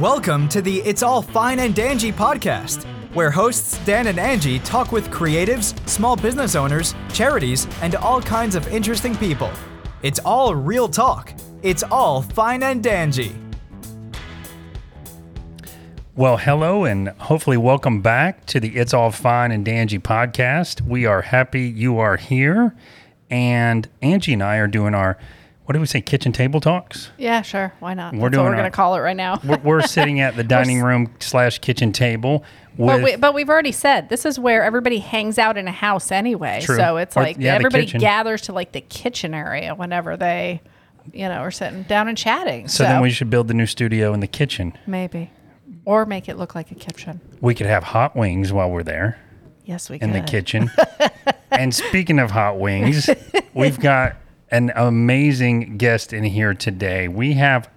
Welcome to the It's All Fine and Danjee podcast, where hosts Dan and Angie talk with creatives, small business owners, charities, and all kinds of interesting people. It's all real talk. It's all fine and dangy. Well, hello, and hopefully, welcome back to the It's All Fine and Danjee podcast. We are happy you are here, and Angie and I are doing our what do we say, kitchen table talks? Yeah, sure. Why not? We're That's doing what we're going to call it right now. We're, we're sitting at the dining room slash kitchen table but, we, but we've already said this is where everybody hangs out in a house anyway. True. So it's Or- like yeah, everybody gathers to like the kitchen area whenever they, you know, are sitting down and chatting. so then we should build the new studio in the kitchen. maybe, or make it look like a kitchen. We could have hot wings while we're there Yes, we in the kitchen. and speaking of hot wings, we've got an amazing guest in here today. We have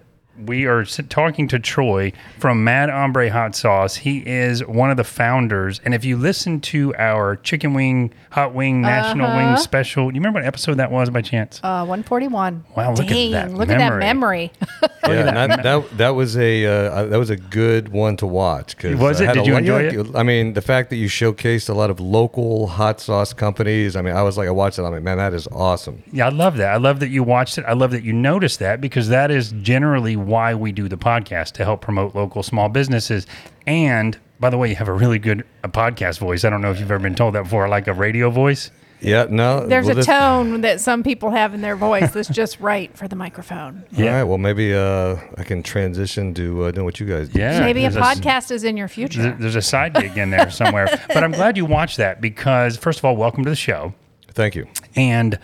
we are talking to Troy from Mad Hombre Hot Sauce. He is one of the founders. And if you listen to our chicken wing, hot wing, national wing special, do you remember what episode that was by chance? Uh, 141. Wow, look at that Look at that memory. memory. yeah, that, that that was a uh, that was a good one to watch. 'cause Was it? Did you enjoy it? I mean, the fact that you showcased a lot of local hot sauce companies. I mean, I was like, I watched it. I'm like, man, that is awesome. Yeah, I love that. I love that you watched it. I love that you noticed that because that is generally why we do the podcast to help promote local small businesses. And by the way, you have a really good uh podcast voice. I don't know if you've ever been told that before, like a radio voice. Yeah, no. There's well, a this- tone that some people have in their voice that's just right for the microphone. All right. Well, maybe uh, I can transition to uh, doing what you guys do. Yeah. Maybe a there's s- podcast is in your future. there- There's a side gig in there somewhere. but I'm glad you watched that because, first of all, welcome to the show. Thank you. And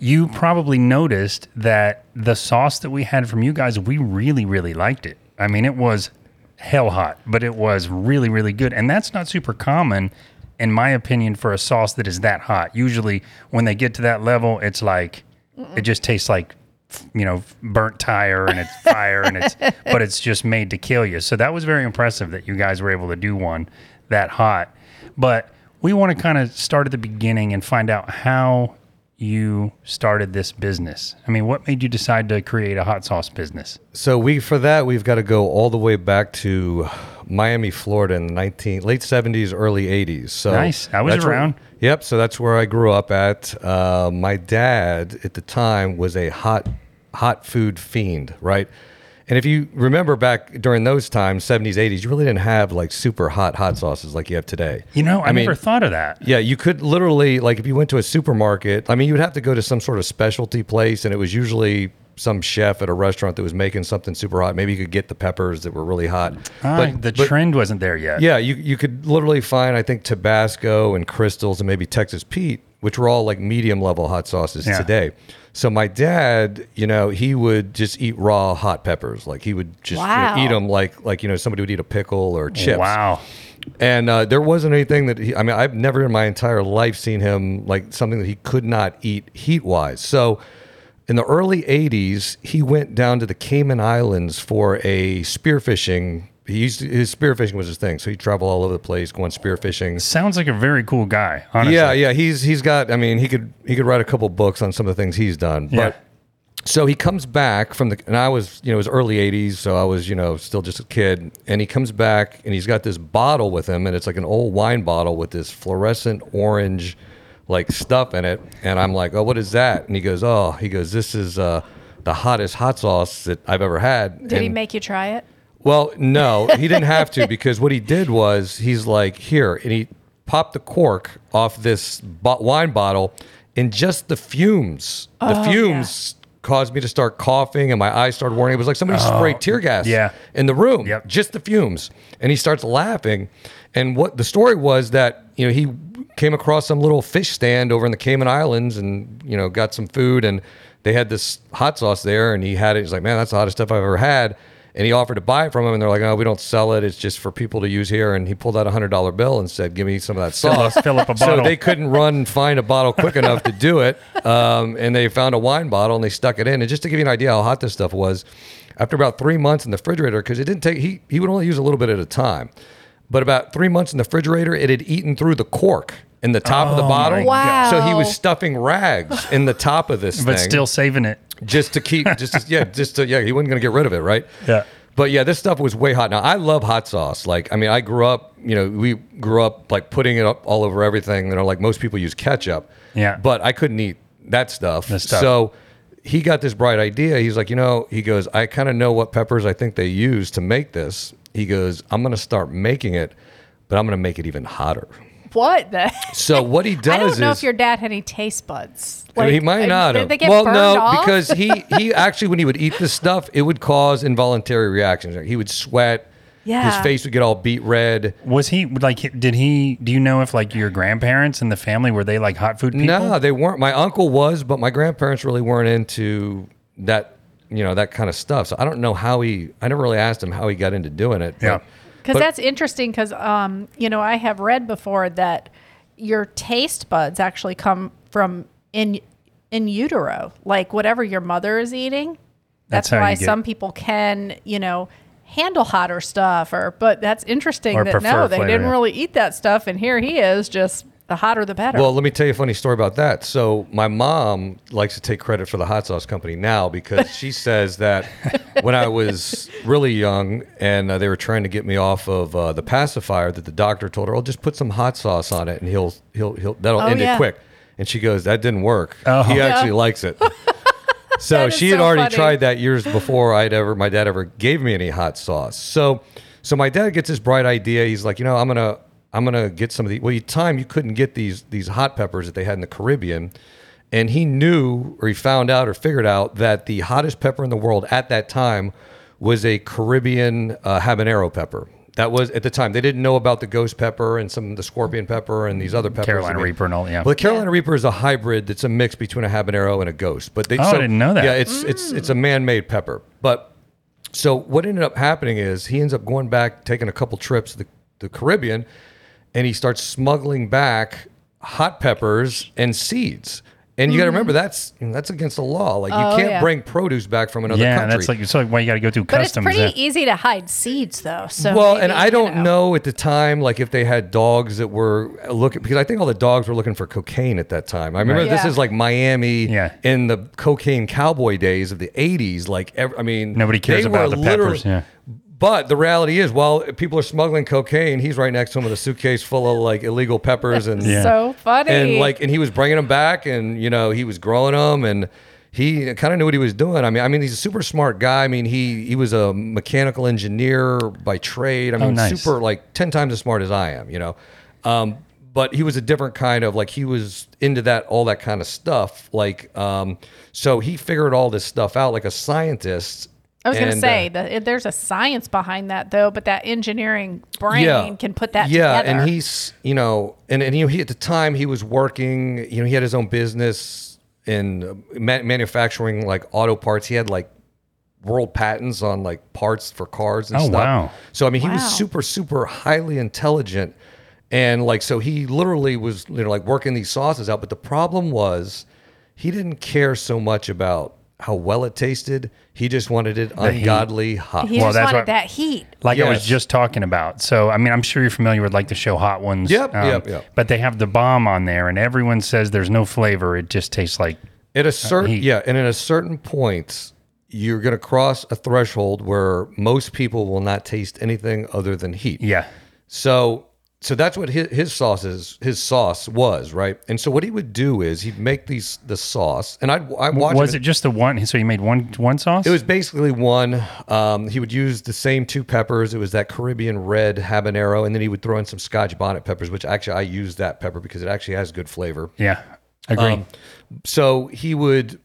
you probably noticed that the sauce that we had from you guys, we really, really liked it. I mean, it was hell hot, but it was really, really good. And that's not super common, in my opinion, for a sauce that is that hot. Usually, when they get to that level, it's like, it just tastes like, you know, burnt tire and it's fire and it's, but it's just made to kill you. So that was very impressive that you guys were able to do one that hot. But we want to kind of start at the beginning and find out how you started this business. I mean, what made you decide to create a hot sauce business? So we for that we've got to go all the way back to Miami, Florida, in the nineteen late seventies, early eighties. So Nice. I was that's where- around. yep. So that's where I grew up at. Uh, my dad at the time was a hot hot food fiend, right? And if you remember back during those times, seventies, eighties, you really didn't have like super hot hot sauces like you have today. You know, I, mean, never thought of that. yeah, you could literally like if you went to a supermarket. I mean, you would have to go to some sort of specialty place, and it was usually some chef at a restaurant that was making something super hot. Maybe you could get the peppers that were really hot. Ah, the trend wasn't there yet. yeah, you you could literally find I think Tabasco and Crystals and maybe Texas Pete, which were all like medium level hot sauces Yeah. today. So my dad, you know, he would just eat raw hot peppers. Like he would just you know, eat them like like you know somebody would eat a pickle or chips. Wow. And uh, there wasn't anything that he, I mean, I've never in my entire life seen him like something that he could not eat heat wise. So in the early 80s, he went down to the Cayman Islands for a spearfishing. He used to, his spearfishing was his thing. So he'd travel all over the place going spearfishing. Sounds like a very cool guy, honestly. Yeah, yeah, he's he's got. I mean, he could he could write a couple books on some of the things he's done. Yeah. But so he comes back from the, and I was, you know, it was early '80s, so I was, you know, still just a kid. And he comes back and he's got this bottle with him, and it's like an old wine bottle with this fluorescent orange, like stuff in it. And I'm like, oh, what is that? And he goes, oh, he goes, this is uh, the hottest hot sauce that I've ever had. Did he make you try it? Well, no, he didn't have to because what he did was he's like, here, and he popped the cork off this bo- wine bottle, and just the fumes, the Oh, fumes caused me to start coughing, and my eyes started watering. It was like somebody oh, sprayed tear gas Oh, yeah. in the room, Yep. just the fumes. And he starts laughing. And what the story was that, you know, he came across some little fish stand over in the Cayman Islands and, you know, got some food and they had this hot sauce there and he had it. He's like, man, that's the hottest stuff I've ever had. And he offered to buy it from him and they're like, oh, we don't sell it. It's just for people to use here. And he pulled out a hundred dollar bill and said, give me some of that sauce. fill up a bottle. So they couldn't run and find a bottle quick enough to do it. Um, and they found a wine bottle and they stuck it in. And just to give you an idea how hot this stuff was, after about three months in the refrigerator, because it didn't take, he, he would only use a little bit at a time. But about three months in the refrigerator, it had eaten through the cork in the top of the Oh bottle. Wow. So he was stuffing rags in the top of this But thing still saving it. Just to keep just to, yeah just to yeah he wasn't going to get rid of it right Yeah. But yeah, this stuff was way hot. Now I love hot sauce. Like I mean, I grew up. You know, we grew up like putting it up all over everything. You know, like most people use ketchup. Yeah. But I couldn't eat that stuff. The stuff. So he got this bright idea. He's like, you know, he goes, I kind of know what peppers I think they use to make this. He goes, I'm going to start making it, but I'm going to make it even hotter. What the? So what he does is I don't know is if your dad had any taste buds. I mean, he might uh, not have. They get well, no, off? because he he actually when he would eat this stuff, it would cause involuntary reactions. He would sweat. Yeah. His face would get all beat red. Was he like? Did he? Do you know if like your grandparents and the family were they like hot food people? No, they weren't. My uncle was, but my grandparents really weren't into that. You know that kind of stuff. So I don't know how he. I never really asked him how he got into doing it. but- Yeah. Because that's interesting. Because um, you know, I have read before that your taste buds actually come from in in utero, like whatever your mother is eating. That's That's, why some people can, you know, handle hotter stuff. Or, but that's interesting Or that no, they flavor, didn't yeah. really eat that stuff, and here he is, just the hotter the better. Well, let me tell you a funny story about that. So my mom likes to take credit for the hot sauce company now because she says that when I was really young and uh, they were trying to get me off of uh, the pacifier, that the doctor told her, "Oh, just put some hot sauce on it and he'll he'll he'll that'll Oh, end yeah. it quick." And she goes, "That didn't work. Oh. He Yeah. actually likes it." So she had so already funny. tried that years before I'd ever my dad ever gave me any hot sauce. So so my dad gets this bright idea. He's like, you know, I'm gonna I'm gonna get some of the well, you time you couldn't get these these hot peppers that they had in the Caribbean. And he knew or he found out or figured out that the hottest pepper in the world at that time was a Caribbean uh, habanero pepper. That was at the time. They didn't know about the ghost pepper and some of the scorpion pepper and these other peppers. Carolina I mean- Reaper and all. Yeah. well, the Carolina Reaper is a hybrid that's a mix between a habanero and a ghost. But they, Oh, I didn't know that. Yeah, it's it's it's a man-made pepper. But so what ended up happening is he ends up going back, taking a couple trips to the, the Caribbean, and he starts smuggling back hot peppers and seeds. And you got to mm-hmm. remember that's that's against the law. Like you. Oh, can't yeah. bring produce back from another country. yeah, country. that's like so. Why you got to go through but it's customs? pretty yeah. easy to hide seeds, though. So well, maybe, and I you don't know. at the time, like if they had dogs that were looking, because I think all the dogs were looking for cocaine at that time. I remember Right. this Yeah. is like Miami Yeah. in the cocaine cowboy days of the 80s. Like, ev- I mean, Nobody cares they about were the peppers, literally- yeah. But the reality is, while people are smuggling cocaine, he's right next to him with a suitcase full of like illegal peppers and Yeah. So funny. and like and he was bringing them back and you know he was growing them and he kind of knew what he was doing i mean i mean he's a super smart guy i mean he he was a mechanical engineer by trade i mean Oh, nice. super like 10 times as smart as i am you know um but he was a different kind of like he was into that all that kind of stuff like um so he figured all this stuff out like a scientist I was going to say uh, that there's a science behind that, though. But that engineering brain can put that yeah, together. and he's you know, and and you know, he at the time he was working. You know, he had his own business in uh, ma- manufacturing like auto parts. He had like world patents on like parts for cars and Oh, stuff. wow. So I mean, he Wow. was super super highly intelligent, and like so he literally was you know like working these sauces out. But the problem was he didn't care so much about how well it tasted. He just wanted it heat. ungodly hot. he Well, just that's wanted what- that heat. like I was just talking about. So I mean, I'm sure you're familiar with like the show Hot Ones. Yep, yep, um, yep. But they have the bomb on there, and everyone says there's no flavor. It just tastes like At a uh, certain heat. yeah, and at a certain point, you're going to cross a threshold where most people will not taste anything other than heat. yeah. So so that's what his, his sauce is. His sauce was right. And so what he would do is he'd make these the sauce, and I'd I watch. Was him- it just the one? So he made one one sauce? It was basically one. Um, he would use the same two peppers. It was that Caribbean red habanero, and then he would throw in some Scotch bonnet peppers, which actually I use that pepper because it actually has good flavor. Yeah. I agree. Um, so he would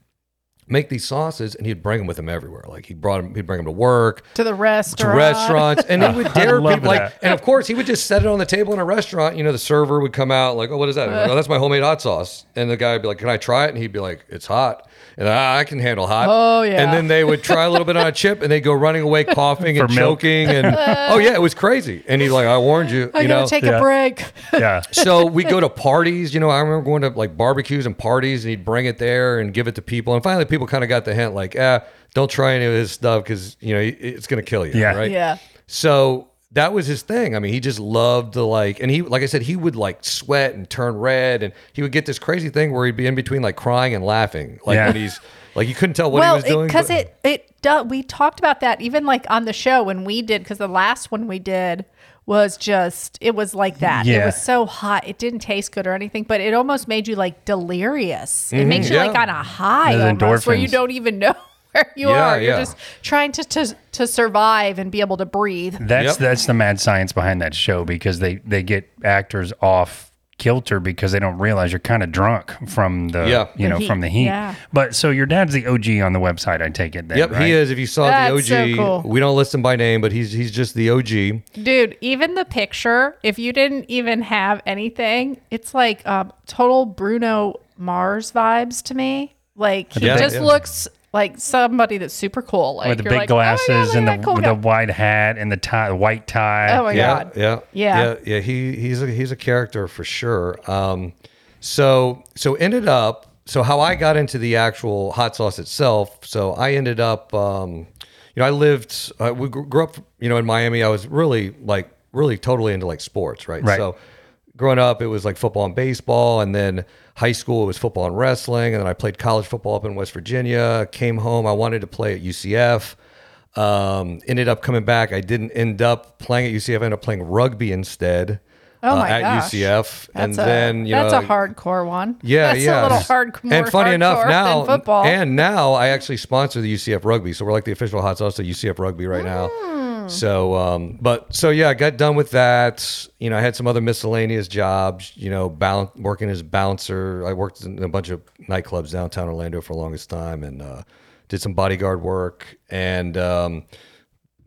make these sauces and he'd bring them with him everywhere. Like he brought them, he'd bring them to work, To the restaurant, to restaurant. restaurants, and he would dare love people like, and of course he would just set it on the table in a restaurant. You know, the server would come out like, "Oh, what is that?" Like, oh, that's my homemade hot sauce. And the guy would be like, "Can I try it?" And he'd be like, "It's hot." And "Ah, I can handle hot. Oh, yeah. And then they would try a little bit on a chip, and they'd go running away, coughing and milk. choking, and oh yeah, it was crazy. And he's like, "I warned you." I you gotta know, take Yeah. a break. yeah. so we go to parties. You know, I remember going to like barbecues and parties, and he'd bring it there and give it to people. And finally, people kind of got the hint, like, "Ah, don't try any of this stuff because you know it's going to kill you." Yeah. Right. Yeah. So that was his thing. I mean, he just loved to like, and he, like I said, he would like sweat and turn red, and he would get this crazy thing where he'd be in between like crying and laughing, like Yeah. when he's like you couldn't tell what well, he was doing because but- it it do, we talked about that even like on the show when we did because the last one we did was just it was like that. It was so hot. It didn't taste good or anything, but it almost made you like delirious. It makes you Mm-hmm. yeah. like on a high Those almost where you don't even know where you Yeah, are. You're yeah. just trying to, to to survive and be able to breathe. That's Yep. that's the mad science behind that show because they they get actors off kilter because they don't realize you're kind of drunk from the Yeah. you The know heat, from the heat. yeah. But so your dad's the OG on the website. I take it. Then, Yep, right? he is. If you saw That's the OG, cool. we don't list him by name, but he's he's just the OG. Dude, even the picture, if you didn't even have anything, it's like um, total Bruno Mars vibes to me. Like he Yeah, just yeah. looks like somebody that's super cool. Like with the big like, "Oh God, glasses and the that cool the white hat and the tie, the white tie. Oh my yeah, god. yeah, Yeah. yeah, yeah. He he's a he's a character for sure. Um, so so ended up. So how I got into the actual hot sauce itself. So I ended up. Um, you know, I lived. Uh, we grew up. You know, in Miami. I was really like really totally into like sports, right? Right. So growing up, it was like football and baseball, and then high school it was football and wrestling, and then I played college football up in West Virginia. Came home, I wanted to play at UCF. Um, ended up coming back. I didn't end up playing at UCF. I ended up playing rugby instead. Oh uh, at gosh. UCF, and a, then you know that's know, a hardcore one. yeah, that's yeah. a little hard. And funny enough, now and now I actually sponsor the UCF rugby, so we're like the official hot sauce to UCF rugby right now. So, um, but so yeah, I got done with that. You know, I had some other miscellaneous jobs. You know, boun- working as bouncer. I worked in a bunch of nightclubs downtown Orlando for the longest time, and uh, did some bodyguard work and. Um,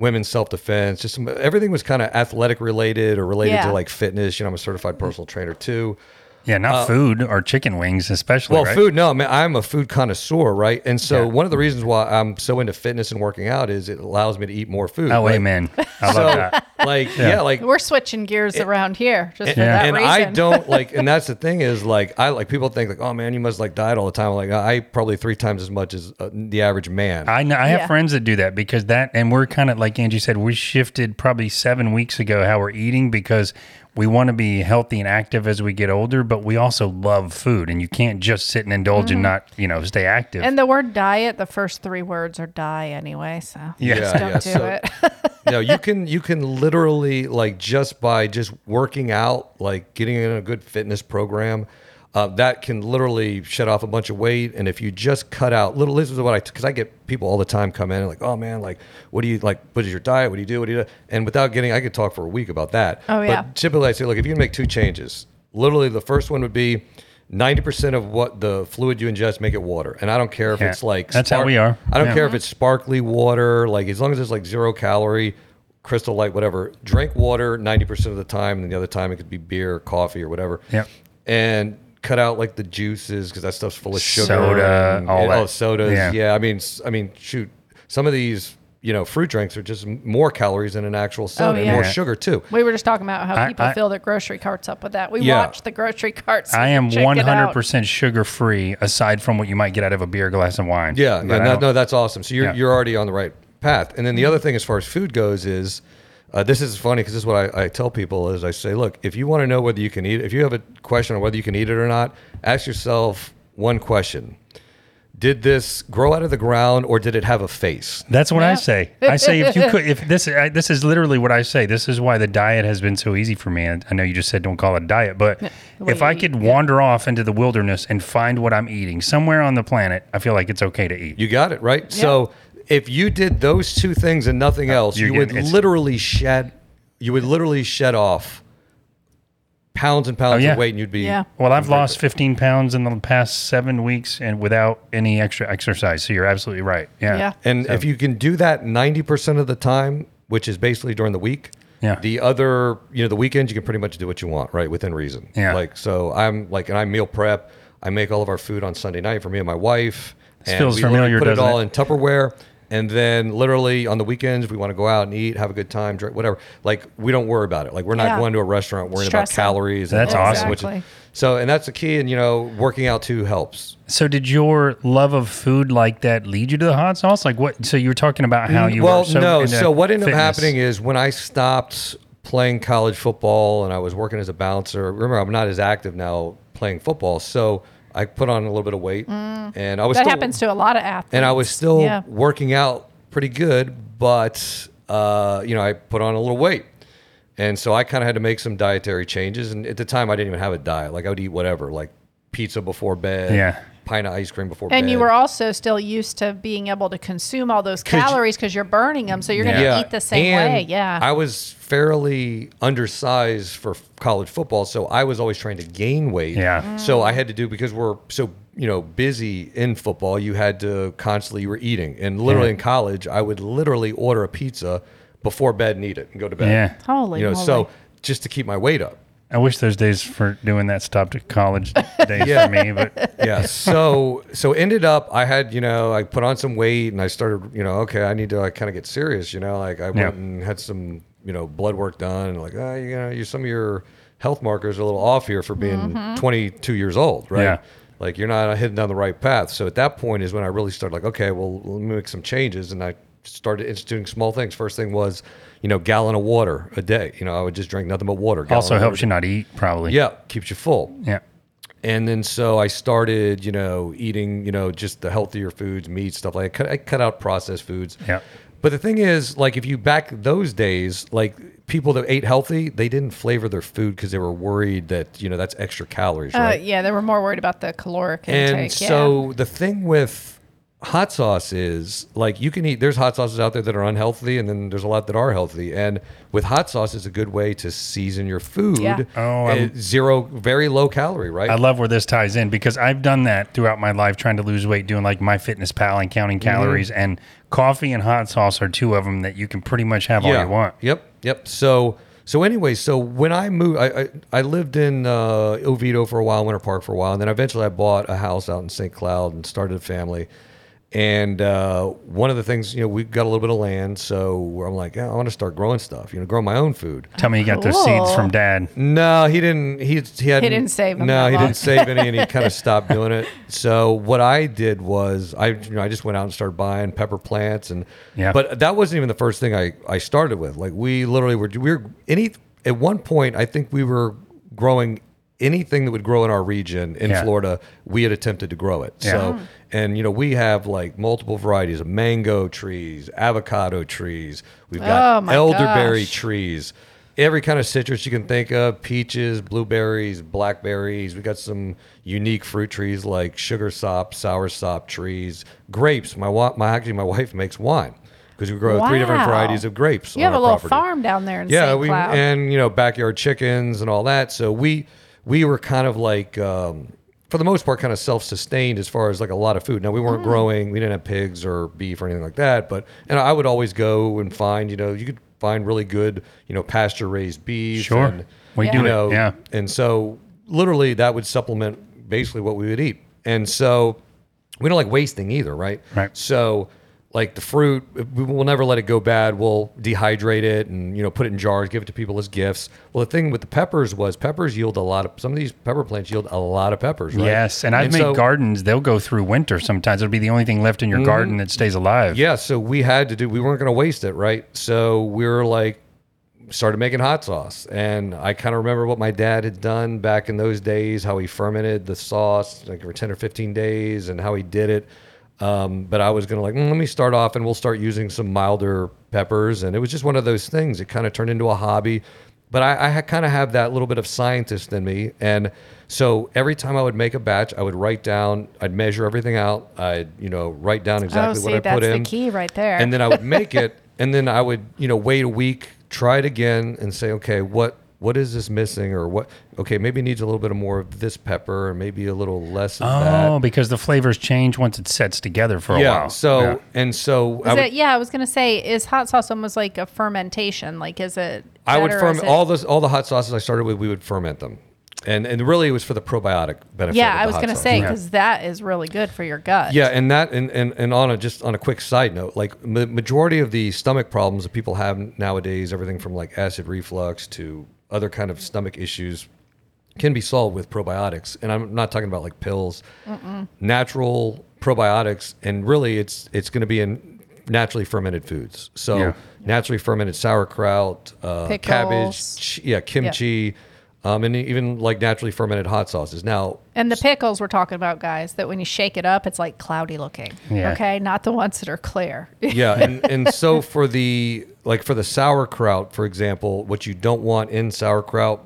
women's self defense, just some, everything was kind of athletic related or related Yeah. to like fitness. You know, I'm a certified personal trainer too. Yeah, not food or chicken wings, especially. Uh, Well, right? food, no, man, I'm a food connoisseur, right? And so Yeah. one of the reasons why I'm so into fitness and working out is it allows me to eat more food. Oh, right? amen. I So, love that. like, yeah, like, We're switching gears around here just for Yeah. that and reason. I don't like, and that's the thing is like, I like people think like, oh man, you must like diet all the time. Like, I probably three times as much as uh, the average man. I know I have Yeah. friends that do that because that, and we're kind of like Angie said, we shifted probably seven weeks ago how we're eating because we want to be healthy and active as we get older, but we also love food, and you can't just sit and indulge and not, you know, stay active. Mm-hmm. and the word diet, the first three words are die anyway. So Yeah. just don't yeah. do So- it. no, you can you can literally like just by just working out, like getting in a good fitness program, uh, that can literally shed off a bunch of weight. And if you just cut out little, this is what I because I get people all the time come in and like, oh man, like what do you like? What is your diet? What do you do? What do you do? And without getting, I could talk for a week about that. Oh, yeah. But typically, I say, look, if you can make two changes, literally the first one would be. 90% of what the fluid you ingest make it water and i don't care if Yeah. it's like That's how we are. i don't Yeah. care if it's sparkly water, like as long as it's like zero calorie, crystal light, whatever. Drink water 90% of the time, and the other time it could be beer, coffee, or whatever. Yep. And cut out like the juices because that stuff's full of sugar. Soda, and, all and- that. Oh, sodas. Yeah. Yeah. I mean, s- I mean, shoot, some of these, you know, fruit drinks are just more calories than an actual oh, soda and yeah. more Yeah. sugar too. We were just talking about how people I- fill their grocery carts up with that. We Yeah. watch the grocery carts. I am check it out. 100% sugar free, aside from what you might get out of a beer, glass of wine. Yeah, yeah, I no, no, that's awesome. So you're Yeah. you're already on the right path. And then the mm-hmm. other thing, as far as food goes, is uh, this is funny because this is what I, I tell people is I say, look, if you want to know whether you can eat, if you have a question on whether you can eat it or not, ask yourself one question: Did this grow out of the ground or did it have a face? That's what I say. I say if you could, if this, I, this is literally what I say. This is why the diet has been so easy for me. And I know you just said don't call it a diet, but if I you could wander off into the wilderness and find what I'm eating somewhere on the planet, I feel like it's okay to eat. You got it right. So if you did those two things and nothing uh, else, you're you would getting- it's- literally shed, you would literally shed off pounds and pounds Oh, yeah. of weight, and you'd be Yeah. Well, I've lost 15 pounds in the past seven weeks and without any extra exercise. So you're absolutely right. Yeah. Yeah. And So- if you can do that 90% of the time, which is basically during the week, Yeah. the other, you know, the weekends, you can pretty much do what you want, right? Within reason. Yeah. Like, so I'm like, and I meal prep. I make all of our food on Sunday night for me and my wife. This and feels we literally familiar, Put it doesn't all it? in Tupperware. And then literally on the weekends, we want to go out and eat, have a good time, drink, whatever. Like, we don't worry about it. Like, we're not Yeah. going to a restaurant worrying about Stressing. calories. That's all that, awesome. which is- Exactly. So, and that's the key. And you know, working out too helps. So did your love of food like that lead you to the hot sauce? Like what? So you were talking about how mm, you well, were so no. into So what ended fitness. up happening is when I stopped playing college football and I was working as a bouncer. Remember, I'm not as active now playing football, so I put on a little bit of weight, and I was That still, happens to a lot of athletes. and I was still Yeah. working out pretty good, but uh, you know, I put on a little weight. And so I kind of had to make some dietary changes. And at the time, I didn't even have a diet. Like I would eat whatever, like pizza before bed, Yeah. Pint of ice cream before bed. And you were also still used to being able to consume all those you- calories because you're burning them, so you're going to Yeah. eat the same and way. Yeah. I was fairly undersized for f- college football, so I was always trying to gain weight. Yeah. Mm. So I had to do because we're so you know busy in football. You had to constantly you were eating, and literally Yeah. in college, I would literally order a pizza before bed and eat it and go to bed. Yeah. Holy you know, moly. so just to keep my weight up. I wish those days for doing that stopped at college days Yeah. for me, but yeah. So so ended up I had you know I put on some weight and I started you know okay I need to like kind of get serious you know like I Yeah. went and had some you know blood work done and like oh, you know you some of your health markers are a little off here for being mm-hmm. 22 years old right Yeah. like you're not heading down the right path so at that point is when I really started like okay well let me make some changes and I started instituting small things first thing was you know gallon of water a day you know I would just drink nothing but water also helps you not eat probably. yeah keeps you full Yeah. and then so I started, you know, eating, you know, just the healthier foods, meat, stuff like that. I cut, I cut out processed foods. Yeah. But the thing is, like, if you back those days, like people that ate healthy, they didn't flavor their food because they were worried that, you know, that's extra calories, uh, right? yeah, they were more worried about the caloric intake. and intake. so the thing with hot sauce is like you can eat there's hot sauces out there that are unhealthy and then there's a lot that are healthy and with hot sauce is a good way to season your food Yeah. Oh, I'm- zero very low calorie right I love where this ties in because I've done that throughout my life trying to lose weight, doing like MyFitnessPal and counting Mm-hmm. calories. And coffee and hot sauce are two of them that you can pretty much have all you want. Yep, yep. So so anyway, so when I moved, I I, I lived in uh, Oviedo for a while, Winter Park for a while, and then eventually I bought a house out in St. Cloud and started a family. And uh, one of the things, you know, we got a little bit of land, so I'm like, yeah, I want to start growing stuff, you know, grow my own food. Tell me you got those seeds from dad. No, he didn't. He he had didn't save them No, that he long. didn't save any, and he kind of stopped doing it. So what I did was I you know I just went out and started buying pepper plants, and Yeah. But that wasn't even the first thing I I started with. Like we literally were we were any at one point I think we were growing anything that would grow in our region in Yeah. Florida. We had attempted to grow it. Yeah. So and you know we have like multiple varieties of mango trees, avocado trees. We've Oh, got my elderberry gosh. trees every kind of citrus you can think of peaches blueberries blackberries We've got some unique fruit trees like sugar sop sour sop trees grapes my wa- my actually my wife makes wine because we grow three different varieties of grapes you on have a little property. farm down there in yeah St. we Cloud. and you know backyard chickens and all that so we we were kind of like um, for the most part kind of self-sustained as far as like a lot of food now we Mm. weren't growing we didn't have pigs or beef or anything like that but and i would always go and find you know you could find really good you know pasture raised beef Sure. and, We Yeah. do you it. know Yeah. and so literally that would supplement basically what we would eat and so we don't like wasting either right Right. so like the fruit we will never let it go bad. We'll dehydrate it and you know put it in jars give it to people as gifts. Well the thing with the peppers was peppers yield a lot of some of these pepper plants yield a lot of peppers right? Yes. And I've made so- gardens, they'll go through winter sometimes. It'll be the only thing left in your mm-hmm. garden that stays alive. Yeah so we had to do we weren't going to waste it right? So we are like started making hot sauce. And i kind of remember what my dad had done back in those days how he fermented the sauce like for 10 or 15 days and how he did it um, but i was going to like mm, let me start off and we'll start using some milder peppers. And it was just one of those things. It kind of turned into a hobby. But i, I kind of have that little bit of scientist in me. And so every time i would make a batch i would write down i'd measure everything out. I'd you know write down exactly oh, see, what i that's the key right there. and then I would make it, and then I would, you know, wait a week, try it again, and say, okay, what what is this missing, or what? Okay, maybe it needs a little bit of more of this pepper, or maybe a little less of Oh, that. because the flavors change once it sets together for a yeah. while. So Yeah. and so I would, it, yeah, I was gonna say, is hot sauce almost like a fermentation? Like, is it? I would that or is ferment all those all the hot sauces I started with. We would ferment them, and and really it was for the probiotic benefit. Yeah, of the I was gonna sauce. say Yeah. because that is really good for your gut. Yeah, and that and, and, and on a just on a quick side note, like ma- majority of the stomach problems that people have nowadays, everything from like acid reflux to other kind of stomach issues, can be solved with probiotics. And I'm not talking about like pills, natural probiotics. And really, it's it's going to be in naturally fermented foods. So Yeah. naturally fermented sauerkraut, uh, cabbage, Pickles. ch- yeah, kimchi, um, and even like naturally fermented hot sauces. Now, And the pickles we're talking about, guys, that when you shake it up, it's like cloudy looking. Yeah. Okay, not the ones that are clear. yeah and, and so for the like for the sauerkraut for example what you don't want in sauerkraut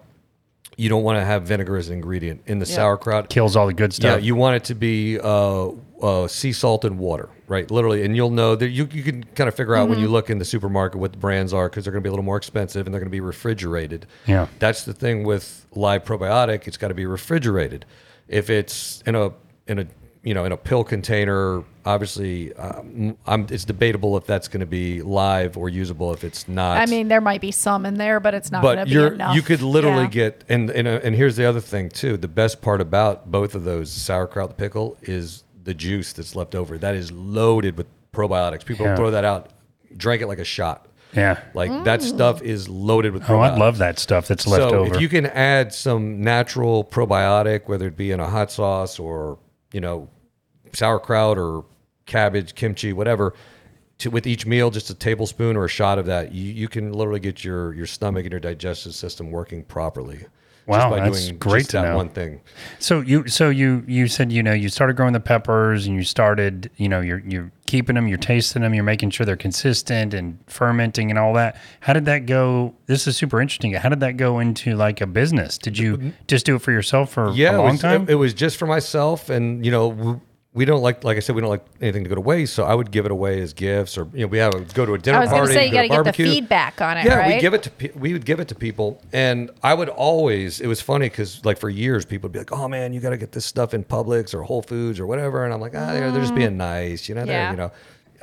you don't want to have vinegar as an ingredient in the sauerkraut Kills all the good stuff. yeah stuff. you want it to be uh, uh, sea salt and water right literally and you'll know that you, you can kind of figure out when you look in the supermarket what the brands are because they're going to be a little more expensive and they're going to be refrigerated Yeah. that's the thing with live probiotic it's got to be refrigerated if it's in a in a you know in a pill container obviously um, I'm, it's debatable if that's going to be live or usable if it's not I mean, there might be some in there, but it's not going but you're enough. you could literally Yeah. get and and, uh, and here's the other thing too the best part about both of those sauerkraut and pickle is the juice that's left over that is loaded with probiotics people Yeah. throw that out drink it like a shot yeah. like that stuff is loaded with probiotics. Oh, I probiotics. love that stuff that's left so over. if you can add some natural probiotic whether it be in a hot sauce or you know sauerkraut or cabbage kimchi whatever to, with each meal just a tablespoon or a shot of that you, you can literally get your your stomach and your digestive system working properly Wow, that's great just to that know. one thing So you so you you said you know you started growing the peppers and you started you know you're you're keeping them you're tasting them you're making sure they're consistent and fermenting and all that. How did that go? This is super interesting. How did that go into like a business? Did you mm-hmm. just do it for yourself for yeah a it long was, time? It, it was just for myself and you know we, don't like like i said we don't like anything to go to waste so i would give it away as gifts or you know we have a, go to a dinner I was going party to say, you go got to to get the barbecue. feedback on it, yeah, right? we give it to pe- we would give it to people, and I would always. It was funny because like for years, people would be like, "Oh man, you got to get this stuff in Publix or Whole Foods or whatever," and I'm like, "Ah, they're, they're just being nice, you know." they're- Mm. Yeah. You know,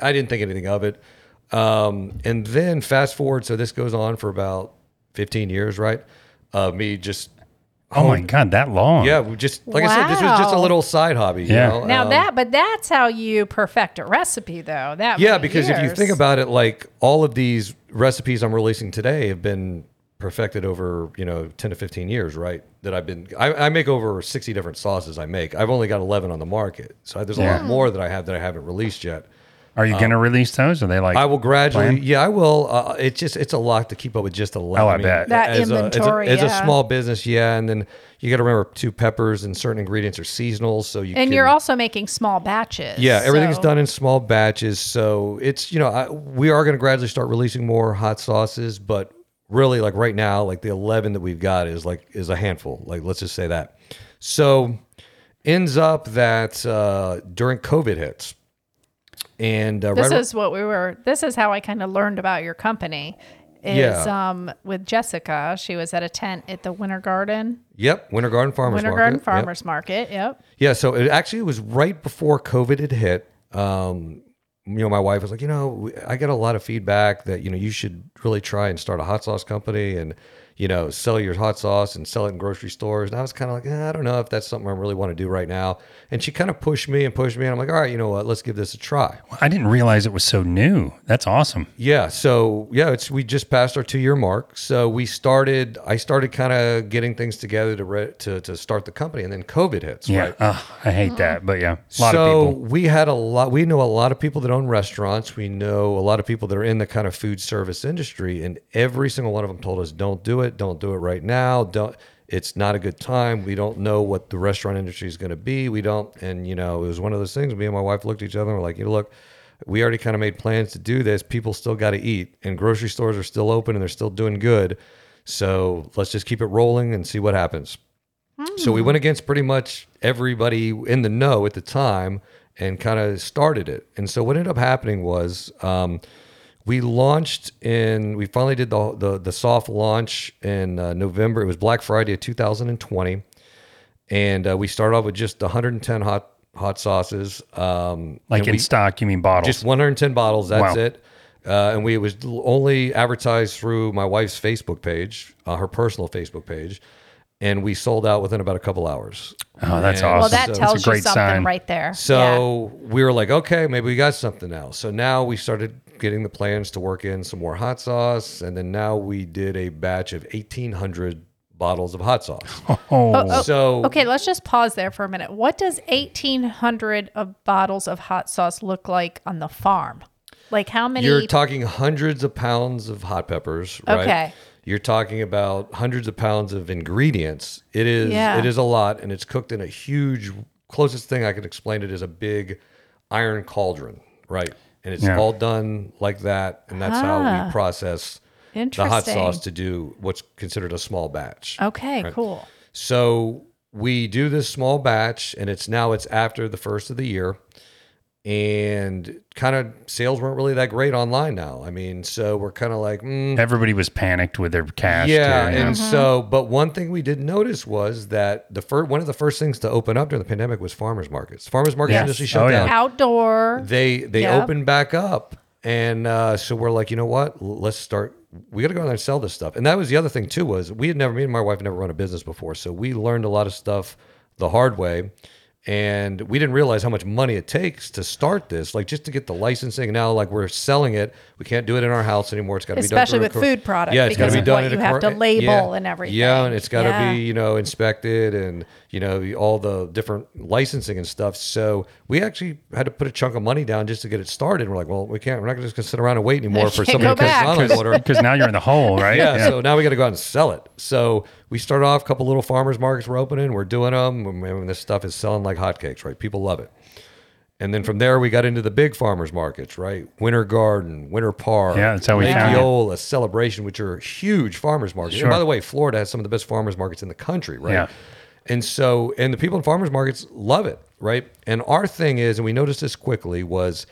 I didn't think anything of it. Um, and then fast forward, so this goes on for about 15 years, right? Of me just. Oh my god, that long? Yeah, we just like I said, this was just a Wow. little side hobby. You Yeah. know? now Um, that, but that's how you perfect a recipe, though. That Yeah, many because if you years. think about it, like all of these recipes I'm releasing today have been perfected over you know 10 to 15 years, right? That I've been I, I make over 60 different sauces. I make. I've only got 11 on the market, so there's a Yeah. lot more that I have that I haven't released yet. Are you going to release those? Are they like? Um, I will gradually. plan? Yeah, I will. Uh, it's just it's a lot to keep up with just 11. Oh, I bet. That as a- as a- inventory, as a, small business, yeah, and then you got to remember two peppers and certain ingredients are seasonal, so you and can, you're also making small batches. Yeah, everything's so- done in small batches, so it's you know I, we are going to gradually start releasing more hot sauces, but really like right now, like the eleven that we've got is like is a handful. Like let's just say that. So ends up that uh, during COVID hits, and uh, This right, is what we were. This is how I kind of learned about your company. Is Yeah. um with Jessica. She was at a tent at the Winter Garden, yep, Winter Garden Farmers Winter Market. Garden Yep. Farmers Market. Yep. Yeah, so it actually was right before COVID had hit. Um, you know, my wife was like, you know, I get a lot of feedback that you know you should really try and start a hot sauce company and you know sell your hot sauce and sell it in grocery stores. And I was kind of like, eh, I don't know if that's something I really want to do right now. And she kind of pushed me and pushed me, and I'm like, all right, you know what, let's give this a try. I didn't realize it was so new. That's awesome. Yeah. So yeah, it's we just passed our two year mark. So we started. I started kind of getting things together to re- to to start the company, and then COVID hits. Yeah. Right. Ugh, I hate that, but yeah, a lot so of people. we had a lot. We know a lot of people that own restaurants. We know a lot of people that are in the kind of food service industry, and every single one of them told us, "Don't do it. Don't do it right now. Don't. It's not a good time. We don't know what the restaurant industry is going to be. We don't." And you know, it was one of those things. Me and my wife looked at each other and were like, "You know, look." We already kind of made plans to do this. People still got to eat, and grocery stores are still open and they're still doing good. So let's just keep it rolling and see what happens. So we went against pretty much everybody in the know at the time and kind of started it. And so what ended up happening was um, we launched in, we finally did the, the, the soft launch in uh, November. It was Black Friday of 2020. And uh, we started off with just 110 hot hot sauces. Um, Like in we- stock, you mean bottles? just 110 bottles. That's Wow. it. Uh, and we it was only advertised through my wife's Facebook page, uh, her personal Facebook page, and we sold out within about a couple hours. oh, that's And awesome. Well, that so- tells It's a you something sign. right there. So we were like, okay, maybe we got something now. So now we started getting the plans to work in some more hot sauce, and then now we did a batch of 1,800 bottles of hot sauce. Oh. oh, Oh, So okay, let's just pause there for a minute. What does 1,800 of bottles of hot sauce look like on the farm? Like how many? You're talking hundreds of pounds of hot peppers, right? Okay. You're talking about hundreds of pounds of ingredients. It is Yeah. it is a lot and it's cooked in a huge closest thing I can explain it is a big iron cauldron, right? And it's Yeah. all done like that and that's how Ah. we process the hot sauce to do what's considered a small batch. okay, Right. cool. So we do this small batch, and it's now it's after the first of the year, and kind of sales weren't really that great online now. I mean, so we're kind of like, mm, everybody was panicked with their cash. yeah. too, you know. And so, but one thing we did notice was that the first one of the first things to open up during the pandemic was farmers markets. Farmers markets Yes. industry shut Oh, yeah. down. Outdoor. They they Yep. opened back up, and uh, so we're like, you know what? Let's start. We got to go out there and sell this stuff. And that was the other thing too was we had never me and my wife had never run a business before, so we learned a lot of stuff the hard way. And we didn't realize how much money it takes to start this, like just to get the licensing. Now, like we're selling it, we can't do it in our house anymore. It's got to be done, Especially with cor- food products Yeah, it's got to because be done. what you have cor- to label yeah. and everything. Yeah, and it's got to Yeah. be you know inspected and you know all the different licensing and stuff. So we actually had to put a chunk of money down just to get it started. We're like, well, we can't. We're not just going to sit around and wait anymore for somebody to come online order. because now you're in the hole, right? Yeah, so now we got to go out and sell it. So we start off a couple little farmers markets we're opening. We're doing them. And this stuff is selling like hotcakes, right? People love it. And then from there, we got into the big farmers markets, right? Winter Garden, Winter Park, Yeah, that's how we found it. Celebration, which are huge farmers markets. Sure. And by the way, Florida has some of the best farmers markets in the country, right? Yeah. And so, and the people in farmers markets love it, right? And our thing is, and we noticed this quickly, was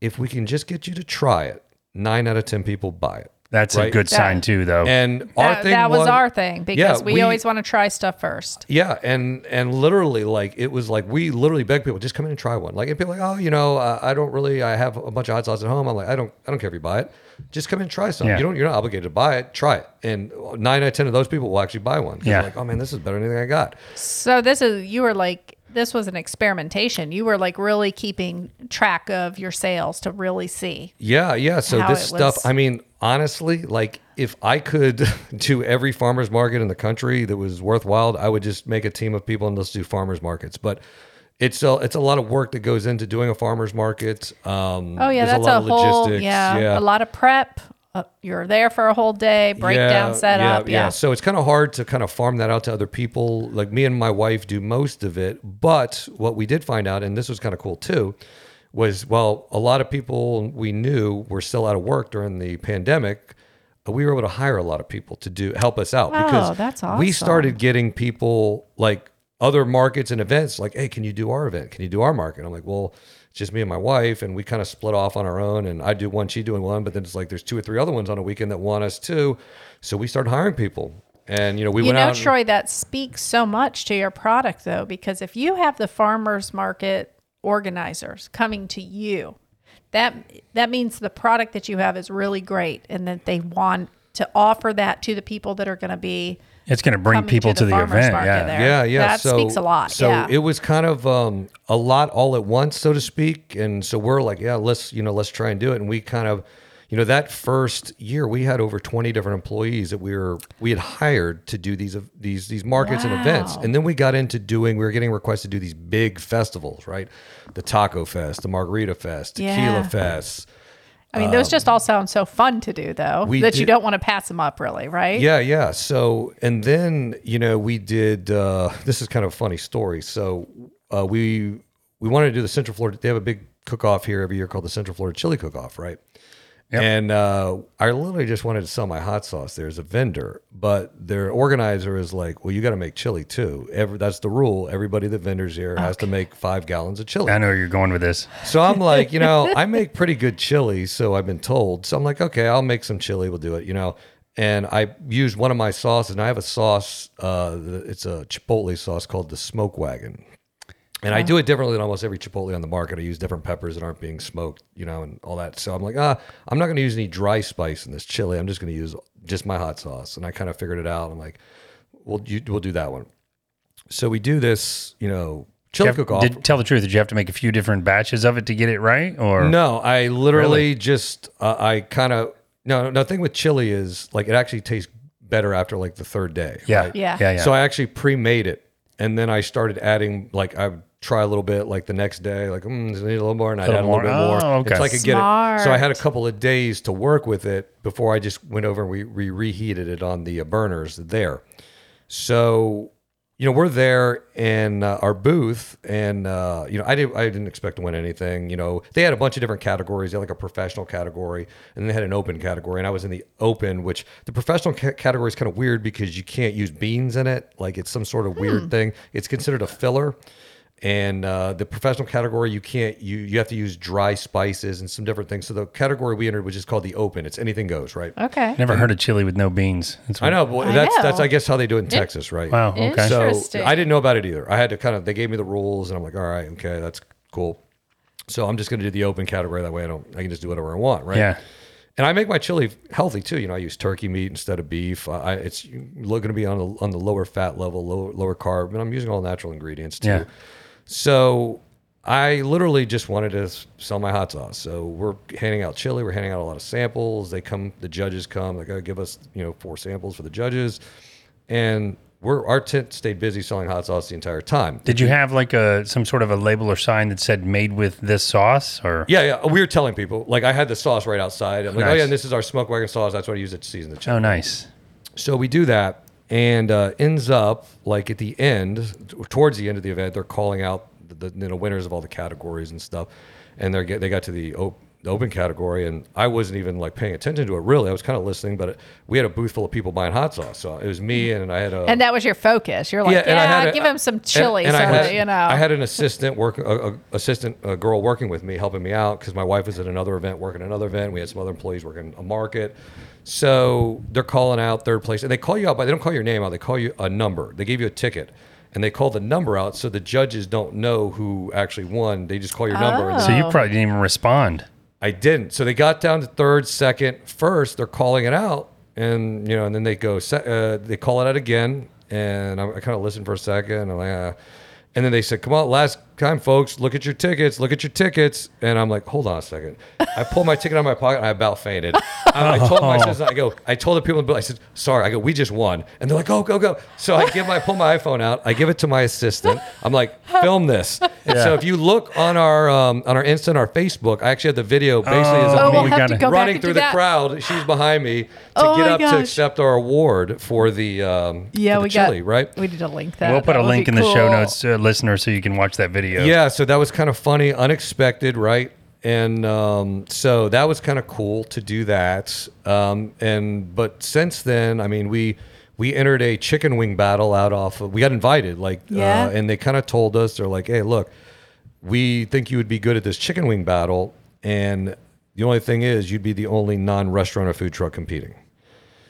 if we can just get you to try it, nine out of 10 people buy it. That's a right? good sign too, though. And our That, thing that was, was our thing because Yeah, we, we- always want to try stuff first. Yeah, and and literally, like it was like we literally beg people just come in and try one. Like if people are like, oh, you know, uh, I don't really, I have a bunch of hot sauce at home. I'm like, I don't, I don't care if you buy it. Just come in and try some. Yeah. You don't, you're not obligated to buy it. Try it, and nine out of ten of those people will actually buy one. Yeah. like, oh man, this is better than anything I got. So this is you were like this was an experimentation. You were like really keeping track of your sales to really see. Yeah, yeah. So this stuff, was- I mean, honestly, like if I could do every farmer's market in the country that was worthwhile, I would just make a team of people and let's do farmers markets. But it's a, it's a lot of work that goes into doing a farmer's market. Um, Oh yeah, that's a, lot of whole logistics. yeah, a lot of prep. Uh, you're there for a whole day, breakdown setup. Yeah, So it's kind of hard to kind of farm that out to other people. Like me and my wife do most of it. But what we did find out, and this was kind of cool too, was well, a lot of people we knew were still out of work during the pandemic. We were able to hire a lot of people to do help us out Oh, because that's we started getting people like other markets and events like, hey, can you do our event? Can you do our market? I'm like, well, it's just me and my wife, and we kind of split off on our own. And I do one, she doing one, but then it's like there's two or three other ones on a weekend that want us too. So we started hiring people, and you know we you went know, out. Troy, that speaks so much to your product though, because if you have the farmers market organizers coming to you, that that means the product that you have is really great, and that they want to offer that to the people that are going to be it's going to bring people to the, farmers event. market Yeah. there. yeah, yeah. That so, speaks a lot. So yeah. it was kind of um, a lot all at once, so to speak. And so we're like, yeah, let's you know, let's try and do it. And we kind of, you know, that first year we had over twenty different employees that we were we had hired to do these of these these markets and events. And then we got into doing. We were getting requests to do these big festivals, right? The Taco Fest, the Margarita Fest, Tequila Yeah. Fest. I mean, those just all sound so fun to do, though, um, that you don't want to pass them up, really, right? Yeah, yeah. So, and then you know, we did. Uh, this is kind of a funny story. So, uh, we we wanted to do the Central Florida. They have a big cook off here every year called the Central Florida Chili Cook Off, right? And uh, I literally just wanted to sell my hot sauce there as a vendor, but their organizer is like, "Well, you got to make chili too. Every that's the rule. Everybody that vendors here has to make five gallons of chili." I know where you're going with this. So I'm like, you know, I make pretty good chili, so I've been told. So I'm like, okay, I'll make some chili. We'll do it, you know. And I used one of my sauces, and I have a sauce. Uh, it's a chipotle sauce called the Smoke Wagon, and I do it differently than almost every chipotle on the market. I use different peppers that aren't being smoked, you know, and all that. So I'm like, ah, I'm not going to use any dry spice in this chili. I'm just going to use just my hot sauce. And I kind of figured it out. I'm like, we'll you, we'll do that one. So we do this, you know, chili cook off. did, tell the truth. Did you have to make a few different batches of it to get it right? Or No, I literally just uh, I kind of no no. The thing with chili is like it actually tastes better after like the third day. Yeah. right? Yeah. Yeah. Yeah. So I actually pre-made it, and then I started adding like I would try a little bit like the next day, like mm, does it need a little more, and I'd Little add a little more. bit more Oh, okay. until I could get it. So I had a couple of days to work with it before I just went over and we, we reheated it on the uh, burners there. So you know we're there in uh, our booth, and uh, you know I didn't I didn't expect to win anything. You know they had a bunch of different categories. They had like a professional category, and then they had an open category, and I was in the open, which the professional ca- category is kind of weird because you can't use beans in it. Like it's some sort of weird thing. It's considered a filler. And uh, the professional category, you can't you you have to use dry spices and some different things. So the category we entered was just called the open. It's anything goes, right? Okay. Never heard of chili with no beans. That's I know, but I that's that's. I guess how they do it in Texas, right? Wow. Okay. So I didn't know about it either. I had to kind of they gave me the rules, and I'm like, all right, okay, that's cool. So I'm just going to do the open category. That way, I don't I can just do whatever I want, right? Yeah. And I make my chili healthy too. You know, I use turkey meat instead of beef. I, it's going to be on the on the lower fat level, lower lower carb, and I'm using all natural ingredients too. Yeah. So I literally just wanted to sell my hot sauce. So we're handing out chili. We're handing out a lot of samples. They come, the judges come. They gotta give us, you know, four samples for the judges, and we're our tent stayed busy selling hot sauce the entire time. Did you have like a some sort of a label or sign that said "made with this sauce"? Or Yeah, yeah. We were telling people like I had the sauce right outside. I'm like, oh yeah, and this is our smoke wagon sauce. That's what I use it to season the chili. oh, nice. So we do that, and uh, ends up like at the end, towards the end of the event, they're calling out the, the you know, winners of all the categories and stuff, and they get they got to the, op- the open category, and I wasn't even like paying attention to it really. I was kind of listening, but it, we had a booth full of people buying hot sauce, so it was me and I had a And that was your focus. You're like, yeah, and a- give him some and- chili, and so I had, you know. I had an assistant work, a, a assistant a girl working with me, helping me out because my wife was at another event, working another event. We had some other employees working a market. So they're calling out third place, and they call you out, but they don't call your name out. They call you a number. They give you a ticket, and they call the number out, so the judges don't know who actually won. They just call your number. And So you probably didn't even respond. I didn't. So they got down to third, second, first. They're calling it out, and you know, and then they go. se- Uh, they call it out again, and I, I kind of listened for a second, and, I'm like, uh, and then they said, "Come on, last time, folks. Look at your tickets. Look at your tickets." And I'm like, "Hold on a second. I pulled my ticket out of my pocket, and I about fainted. I, I told my assistant, I go, I told the people in the booth, I said, "Sorry." I go, "We just won," and they're like, "Go, go, go!" So I give my, I pull my iPhone out. I give it to my assistant. I'm like, "Film this." And so if you look on our um, on our Insta and our Facebook, I actually have the video basically as Oh, oh, of we'll me we have gotta- go running through the that. crowd. She's behind me to Oh get my up to accept our award for the um, Yeah, for the we chili, got. right? We need to link that. we'll put That a link be in the show notes, uh, listener, so you can watch that video. Yeah, so that was kind of funny, unexpected, right? And um, so that was kind of cool to do that. Um, and but since then, I mean, we we entered a chicken wing battle out off. Of, we got invited, like, Yeah. uh, and they kind of told us they're like, "Hey, look, we think you would be good at this chicken wing battle, and the only thing is, you'd be the only non-restaurant or food truck competing."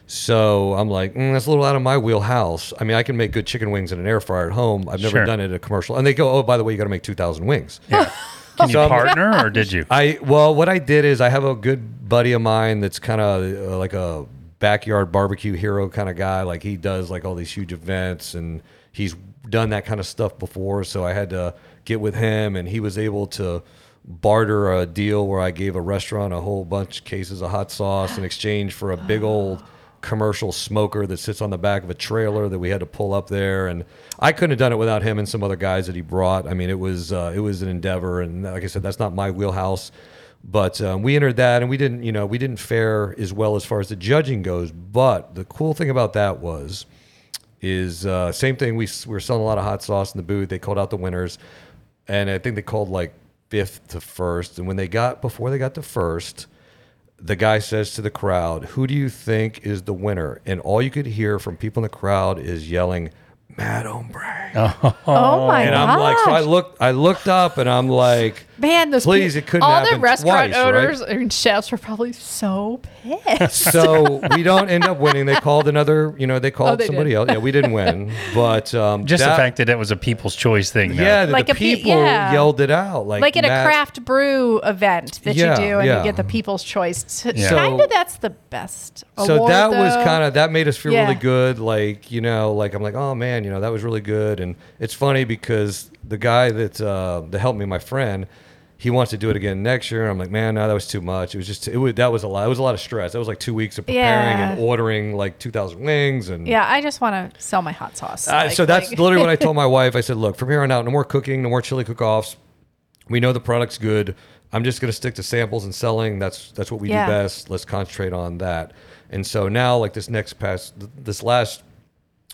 So I'm like, mm, that's a little out of my wheelhouse. I mean, I can make good chicken wings in an air fryer at home. I've never Sure. done it at a commercial. And they go, oh, by the way, you got to make 2,000 wings. Yeah. Can you So I'm- partner or did you? I well, what I did is I have a good buddy of mine that's kind of uh, like a backyard barbecue hero kind of guy. Like he does like all these huge events, and he's done that kind of stuff before. So I had to get with him, and he was able to barter a deal where I gave a restaurant a whole bunch of cases of hot sauce in exchange for a big old commercial smoker that sits on the back of a trailer that we had to pull up there and I couldn't have done it without him and some other guys that he brought. I mean, it was uh, it was an endeavor, and like I said, that's not my wheelhouse. But um, we entered that, and we didn't, you know, we didn't fare as well as far as the judging goes. But the cool thing about that was, is uh, same thing. We, we were selling a lot of hot sauce in the booth. They called out the winners, and I think they called like fifth to first. And when they got before they got to first, the guy says to the crowd, "Who do you think is the winner?" And all you could hear from people in the crowd is yelling, "Mad Hombre." Oh. oh my god! and. I'm like, so I looked, I looked up, and I'm like, Man, those Please, peo- it couldn't all the restaurant twice, right? owners and chefs were probably so pissed. so we don't end up winning. They called another, you know, they called Oh, they somebody did. else. Yeah, we didn't win, but um, Just that- the fact that it was a people's choice thing. though. yeah, Like the a pe- people yeah. yelled it out, like like in a craft brew event that Yeah, you do, and yeah. you get the people's choice. Yeah. Kind of that's the best. so award, that was kind of that made us feel Yeah. really good like you know like i'm like oh man you know that was really good and it's funny because the guy that uh that helped me my friend he wants to do it again next year. And I'm like, man, no, that was too much. It was just it was that was a lot. It was a lot of stress. That was like two weeks of preparing and ordering like 2,000 wings and Yeah, I just want to sell my hot sauce. uh, Like- so that's like- literally what I told my wife. I said, look, from here on out, no more cooking, no more chili cook-offs. We know the product's good. I'm just going to stick to samples and selling. That's that's what we Yeah. do best. Let's concentrate on that. And so now, like this next past, this last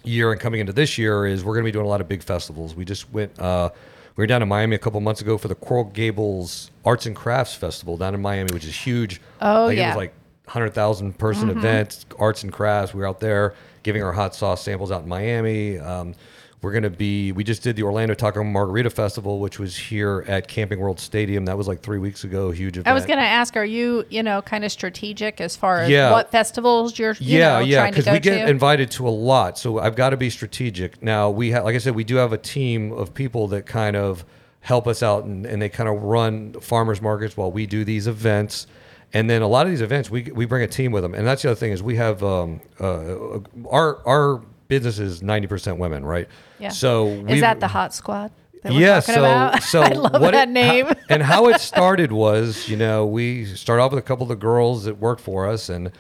year and coming into this year is we're going to be doing a lot of big festivals. We just went. Uh, we were down in Miami a couple months ago for the Coral Gables Arts and Crafts Festival down in Miami, which is huge. Oh, like, It was like hundred thousand person event, arts and crafts. We were out there giving our hot sauce samples out in Miami. Um, we're gonna be. We just did the Orlando Taco Margarita Festival, which was here at Camping World Stadium. That was like three weeks ago. Huge event. I was going to ask, are you, you know, kind of strategic as far as Yeah. what festivals you're, you yeah, know, yeah, trying to because we get to? invited to a lot, so I've got to be strategic. Now we have, like I said, we do have a team of people that kind of help us out, and, and they kind of run farmers markets while we do these events. And then a lot of these events, we we bring a team with them, and that's the other thing is we have um, uh, our our business is ninety percent women, right? yeah. So is that the hot squad? That yeah, so about? so I love what that it- name. how- and how it started was, you know, we started off with a couple of the girls that worked for us, and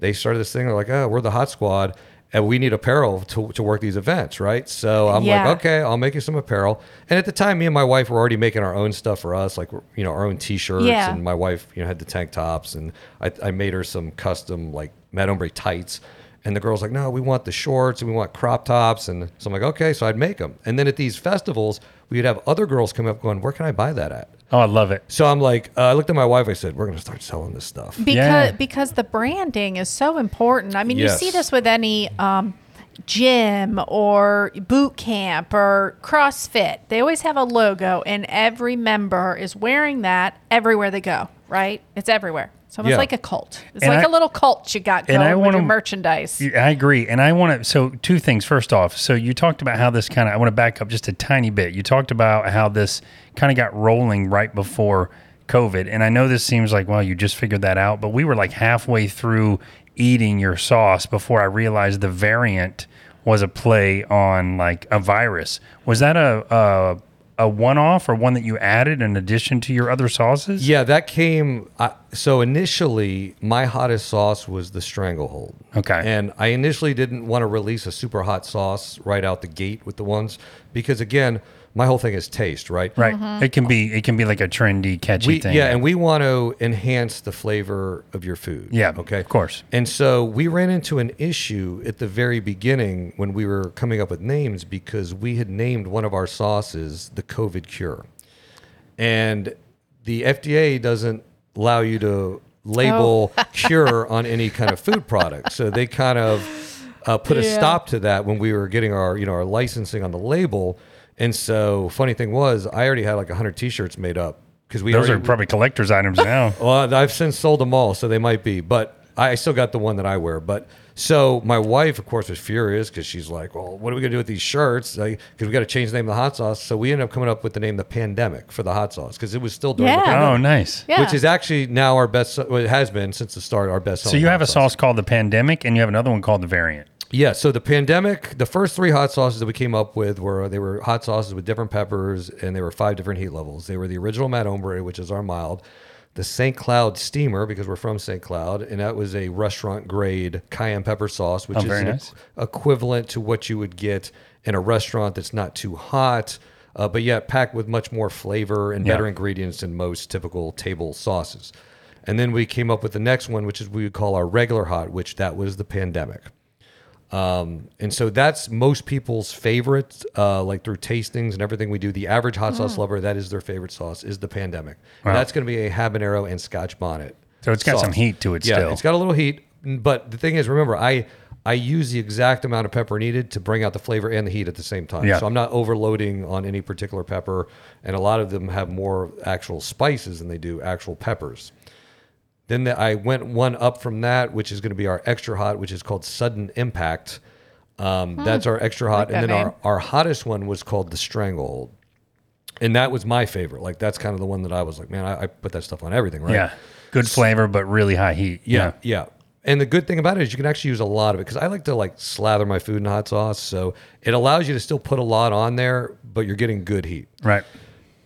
they started this thing. They're like, "Oh, we're the hot squad, and we need apparel to, to work these events, right?" So I'm Yeah. like, "Okay, I'll make you some apparel." And at the time, me and my wife were already making our own stuff for us, like you know, our own T-shirts. Yeah. And my wife, you know, had the tank tops, and I, I made her some custom like Mad Hombre tights. And the girl's like, no, we want the shorts and we want crop tops. And so I'm like, okay, so I'd make them. And then at these festivals, we'd have other girls come up going, where can I buy that at? Oh, I love it. So I'm like, uh, I looked at my wife. I said, we're going to start selling this stuff. because Yeah. because the branding is so important. I mean, you see this with any um, gym or boot camp or CrossFit. They always have a logo, and every member is wearing that everywhere they go. Right? It's everywhere. It's almost Yeah. like a cult. It's And like I- a little cult you got and going I with wanna- your merchandise. I agree. And I want to, so two things. First off, so you talked about how this kind of, I want to back up just a tiny bit. You talked about how this kind of got rolling right before COVID. And I know this seems like, well, you just figured that out, but we were like halfway through eating your sauce before I realized the variant was a play on like a virus. Was that a, a, a one off or one that you added in addition to your other sauces? Yeah, that came. I so initially, my hottest sauce was the Stranglehold. Okay. And I initially didn't want to release a super hot sauce right out the gate with the ones because, again, my whole thing is taste, right? Right. Mm-hmm. It can be, it can be like a trendy, catchy We, thing. yeah, and we want to enhance the flavor of your food. Yeah, Okay. of course. And so we ran into an issue at the very beginning when we were coming up with names because we had named one of our sauces the COVID cure. And the FDA doesn't allow you to label Oh. cure on any kind of food product. So they kind of uh, put a stop to that when we were getting our, you know, our licensing on the label. And so funny thing was I already had like 100 t-shirts made up because we Those already, are probably collector's items now. well, I've since sold them all, so they might be, but I still got the one that I wear. But so my wife, of course, was furious because she's like, "Well, what are we gonna do with these shirts? Because we got to change the name of the hot sauce." So we ended up coming up with the name the Pandemic for the hot sauce because it was still during the Yeah. pandemic, Oh, nice. yeah. which is actually now our best. Well, it has been since the start our best. So you have a sauce called the Pandemic, and you have another one called the Variant. Yeah, so the pandemic, the first three hot sauces that we came up with were they were hot sauces with different peppers, and they were five different heat levels. They were the original Mad Hombre, which is our mild, the St. Cloud Steamer because we're from St. Cloud, and that was a restaurant grade cayenne pepper sauce, which Oh, is nice. equivalent to what you would get in a restaurant that's not too hot, uh, but yet packed with much more flavor and Yeah. better ingredients than most typical table sauces. And then we came up with the next one, which is we would call our regular hot, which that was the pandemic. Um, and so that's most people's favorite, uh, like through tastings and everything we do. The average hot sauce Mm. lover, that is their favorite sauce, is the pandemic. And that's going to be a habanero and scotch bonnet. So it's got sauce. some heat to it Yeah, still. it's got a little heat. But the thing is, remember, I I use the exact amount of pepper needed to bring out the flavor and the heat at the same time. Yeah. So I'm not overloading on any particular pepper. And a lot of them have more actual spices than they do actual peppers. Then the, I went one up from that, which is going to be our extra hot, which is called Sudden Impact. Um, That's our extra hot, Hmm. like and then our, name. our hottest one was called the Stranglehold, and that was my favorite. Like that's kind of the one that I was like, man, I, I put that stuff on everything, right? Yeah. Good flavor, but really high heat. yeah, yeah. And the good thing about it is you can actually use a lot of it because I like to like slather my food in hot sauce, so it allows you to still put a lot on there, but you're getting good heat. Right.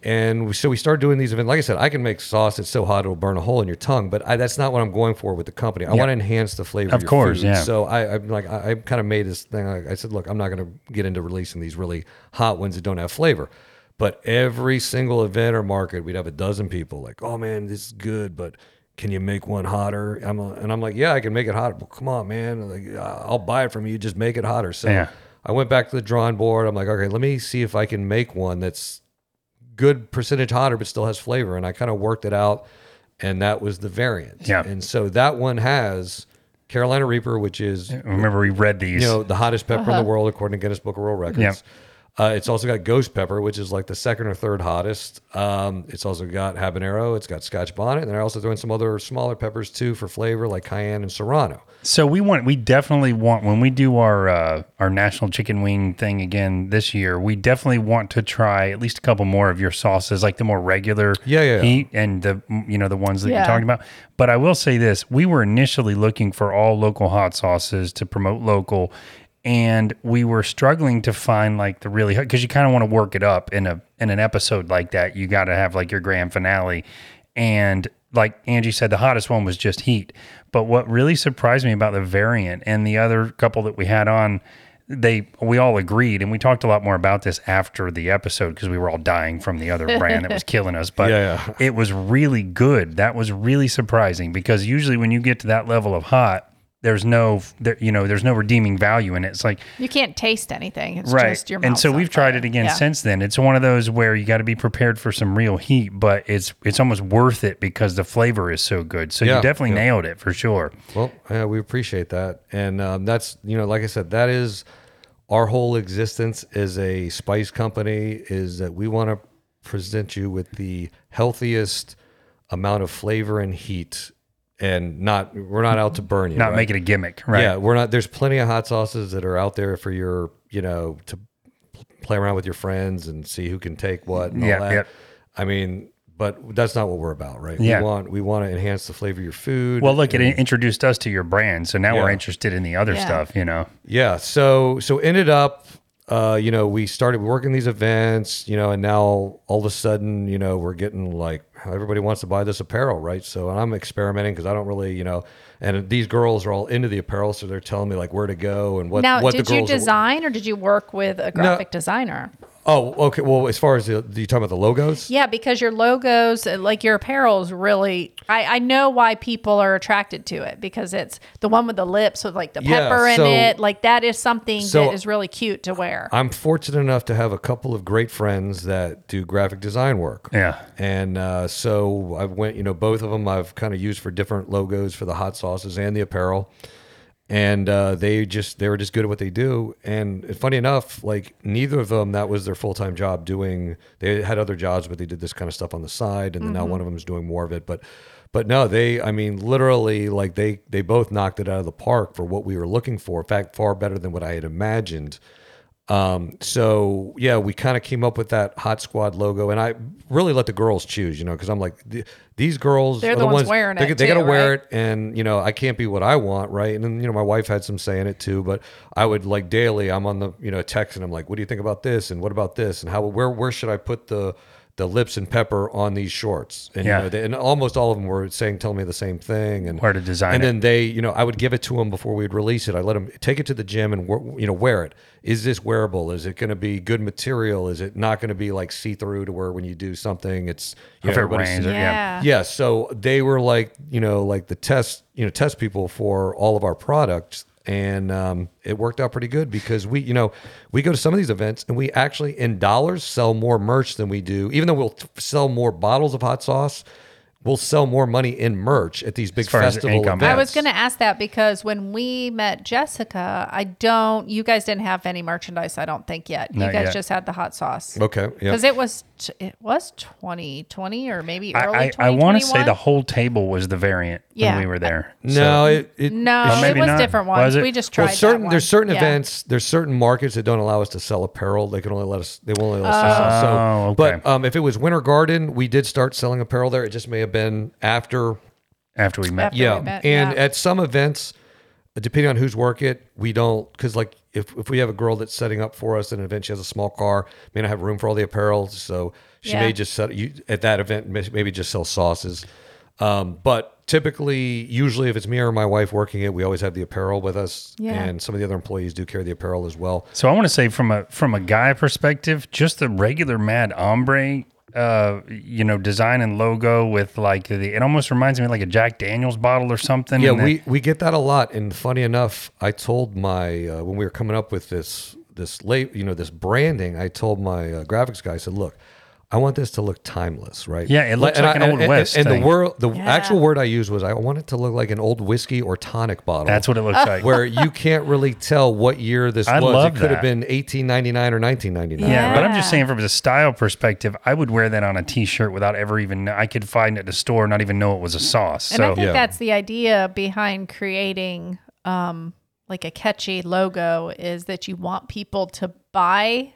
And we, so we started doing these events. Like I said, I can make sauce that's so hot it'll burn a hole in your tongue, but I, that's not what I'm going for with the company. I want to enhance the flavor of, Of your course, food. yeah. So I, I'm like, I, I kind of made this thing. I, I said, look, I'm not going to get into releasing these really hot ones that don't have flavor. But every single event or market, we'd have a dozen people like, oh man, this is good, but can you make one hotter? I'm a, and I'm like, yeah, I can make it hotter. Well, come on, man. Like, I'll buy it from you. Just make it hotter. So Yeah. I went back to the drawing board. I'm like, okay, let me see if I can make one that's good percentage hotter, but still has flavor. And I kind of worked it out, and that was the variant. Yeah. And so that one has Carolina Reaper, which is Remember, we read these. you know the hottest pepper in the uh-huh. world according to Guinness Book of World Records. Yep. Uh, it's also got ghost pepper, which is like the second or third hottest. Um, it's also got habanero. It's got Scotch bonnet, and they're also throwing some other smaller peppers too for flavor, like cayenne and serrano. So we want, we definitely want when we do our uh, our national chicken wing thing again this year. We definitely want to try at least a couple more of your sauces, like the more regular Yeah, yeah, yeah. heat and the you know the ones that you're talking about. But I will say this: we were initially looking for all local hot sauces to promote local, and we were struggling to find like the really because you kind of want to work it up in a in an episode like that. You got to have like your grand finale, and like Angie said, the hottest one was just heat. But what really surprised me about the variant and the other couple that we had on, they we all agreed, and we talked a lot more about this after the episode because we were all dying from the other brand that was killing us. But Yeah, yeah. it was really good. That was really surprising because usually when you get to that level of hot, there's no, there, you know, there's no redeeming value in it. It's like You can't taste anything. It's right, just your and so we've tried it again Yeah. since then. It's one of those where you got to be prepared for some real heat, but it's it's almost worth it because the flavor is so good. So Yeah, you definitely yeah. nailed it for sure. Well, yeah, we appreciate that, and um, that's you know, like I said, that is our whole existence as a spice company is that we want to present you with the healthiest amount of flavor and heat, and not we're not out to burn you. Not right? make it a gimmick, right? Yeah, we're not. There's plenty of hot sauces that are out there for your, you know, to play around with your friends and see who can take what. And Yeah, all that. yeah. I mean, but that's not what we're about, right? Yeah. We want we want to enhance the flavor of your food. Well, look, it introduced us to your brand, so now we're interested in the other Yeah. stuff. You know, Yeah. So so ended up, uh, you know, we started working these events, you know, and now all of a sudden, you know, we're getting like everybody wants to buy this apparel, right? So I'm experimenting because I don't really, you know, and these girls are all into the apparel, so they're telling me like where to go and what. To do. Now, what did you girls are- design or did you work with a graphic designer? Oh, okay. Well, as far as the, you talking about the logos? Yeah, because your logos, uh, like your apparel, is really. I, I know why people are attracted to it because it's the one with the lips with like the Yeah, pepper in so- it. Like that is something so that is really cute to wear. I'm fortunate enough to have a couple of great friends that do graphic design work. Yeah. And uh, so I went, you know, both of them I've kind of used for different logos for the hot sauces and the apparel. And uh, they just, they were just good at what they do. And funny enough, like neither of them, that was their full time job doing, they had other jobs, but they did this kind of stuff on the side. And then now one of them is doing more of it. But, but no, they, I mean, literally, like they, they both knocked it out of the park for what we were looking for. In fact, far better than what I had imagined. Um, so yeah, we kind of came up with that Hot Squad logo, and I really let the girls choose, you know, because I'm like, th- these girls They're are the ones wearing they, it They got to wear right? it, and you know, I can't be what I want, right? And then you know, my wife had some say in it too, but I would like daily, I'm on the you know text, and I'm like, what do you think about this, and what about this, and how where where should I put the the lips and pepper on these shorts, and Yeah. you know, they, and almost all of them were saying, telling me the same thing, and Where to design and it. then they, you know, I would give it to them before we'd release it. I let them take it to the gym and you know wear it. Is this wearable? Is it going to be good material? Is it not going to be like see through to where when you do something, it's you If know, it everybody rains sees- or- yeah. yeah. yeah. So they were like, you know, like the test, you know, test people for all of our products. And um, it worked out pretty good because we, you know, we go to some of these events and we actually, in dollars, sell more merch than we do. Even though we'll t- sell more bottles of hot sauce, we'll sell more money in merch at these big far as festival income. events. I was going to ask that because when we met Jessica, I don't. You guys didn't have any merchandise. I don't think yet. You Not guys yet. just had the hot sauce. Okay. Yeah. Because it was t- it was 2020 or maybe early I, I, I want to say the whole table was the variant Yeah. when we were there. No, it, it No, Well, it was not. different Was ones. it? We just tried well, certain that one. there's certain Yeah. events, there's certain markets that don't allow us to sell apparel. They can only let us. They won't let us sell. So, Oh, okay. but um, if it was Winter Garden, we did start selling apparel there. It just may have been after after we met. After we yeah. met, and yeah. at some events, depending on who's work it, we don't because like if if we have a girl that's setting up for us at an event, she has a small car, may not have room for all the apparel, so she Yeah. may just set you at that event maybe just sell sauces. Um, but typically, usually, if it's me or my wife working it, we always have the apparel with us, Yeah. and some of the other employees do carry the apparel as well. So I want to say from a from a guy perspective, just the regular Mad Hombre, uh, you know, design and logo with like the it almost reminds me of like a Jack Daniels bottle or something. Yeah, and that- we we get that a lot. And funny enough, I told my uh, when we were coming up with this this late you know this branding, I told my uh, graphics guy, I said, look. I want this to look timeless, right? Yeah, it looks and like an Old and, West And, thing. the word, the Yeah. actual word I used was, I want it to look like an old whiskey or tonic bottle. that's what it looks like. where you can't really tell what year this I was. love it could that. have been 1899 or 1999. Yeah, but I'm just saying from a style perspective, I would wear that on a T-shirt without ever even. I could find it at the store, not even know it was a sauce. And I So think Yeah. that's the idea behind creating um, like a catchy logo is that you want people to buy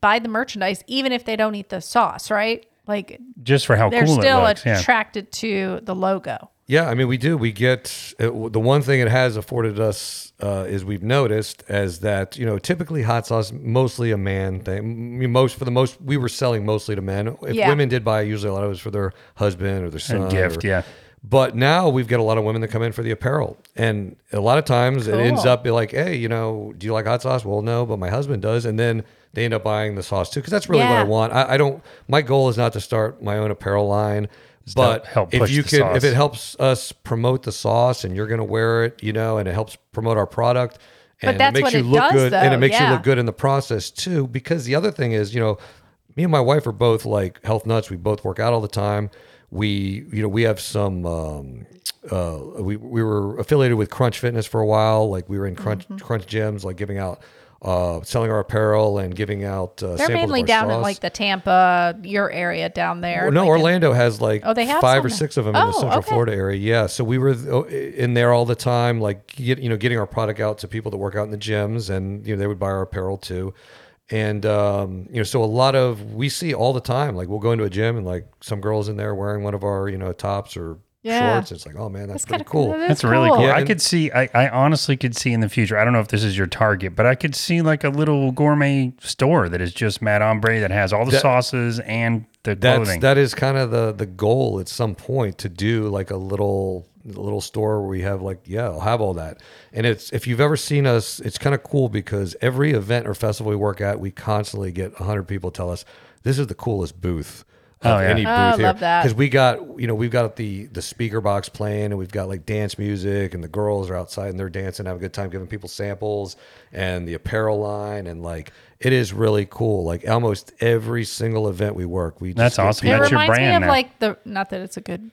buy the merchandise even if they don't eat the sauce, right? Like just for how they're cool still it looks, yeah. attracted to the logo. Yeah, I mean, we do. We get it, the one thing it has afforded us uh, is we've noticed as that you know typically hot sauce mostly a man thing. Most for the most we were selling mostly to men. If Yeah. women did buy, usually a lot of it was for their husband or their son. gift, or- yeah. But now we've got a lot of women that come in for the apparel, and a lot of times it ends up be like, hey, you know, do you like hot sauce? Well, no, but my husband does, and then they end up buying the sauce too because that's really what I Yeah. want. I, I don't. My goal is not to start my own apparel line, but help if push you the can, if sauce. it helps us promote the sauce, and you're going to wear it, you know, and it helps promote our product, and that's it makes what you it look does, good, and though, it makes you yeah. look good in the process too. Because the other thing is, you know, me and my wife are both like health nuts. We both work out all the time. We, you know, we have some. Um, uh, we we were affiliated with Crunch Fitness for a while. Like we were in Crunch Mm-hmm. Crunch gyms, like giving out, uh, selling our apparel and giving out. Uh, They're mainly down in like the Tampa, your area down there. Well, no, like in- Orlando has like Oh, they have five some or six of them in the Oh, Central okay. Florida area. Yeah, so we were in there all the time, like get, you know, getting our product out to people that work out in the gyms, and you know they would buy our apparel too. And um, you know, so a lot of we see all the time. Like we'll go into a gym and like some girls in there wearing one of our you know tops or Yeah. shorts. It's like, oh man, that's, That's pretty kind of cool. cool. That's really cool. Yeah, I could see. I, I honestly could see in the future. I don't know if this is your target, but I could see like a little gourmet store that is just Mad Hombre that has all the That- sauces and the That's clothing. that is kind of the the goal at some point to do like a little little store where we have like yeah I'll have all that and it's if you've ever seen us it's kind of cool because every event or festival we work at we constantly get 100 people tell us this is the coolest booth of Oh, yeah. any Oh, I here love that. because we got you know we've got the the speaker box playing and we've got like dance music and the girls are outside and they're dancing having a good time giving people samples and the apparel line and like it is really cool like almost every single event we work we That's get awesome. It That's your reminds me brand of now. like the not that it's a good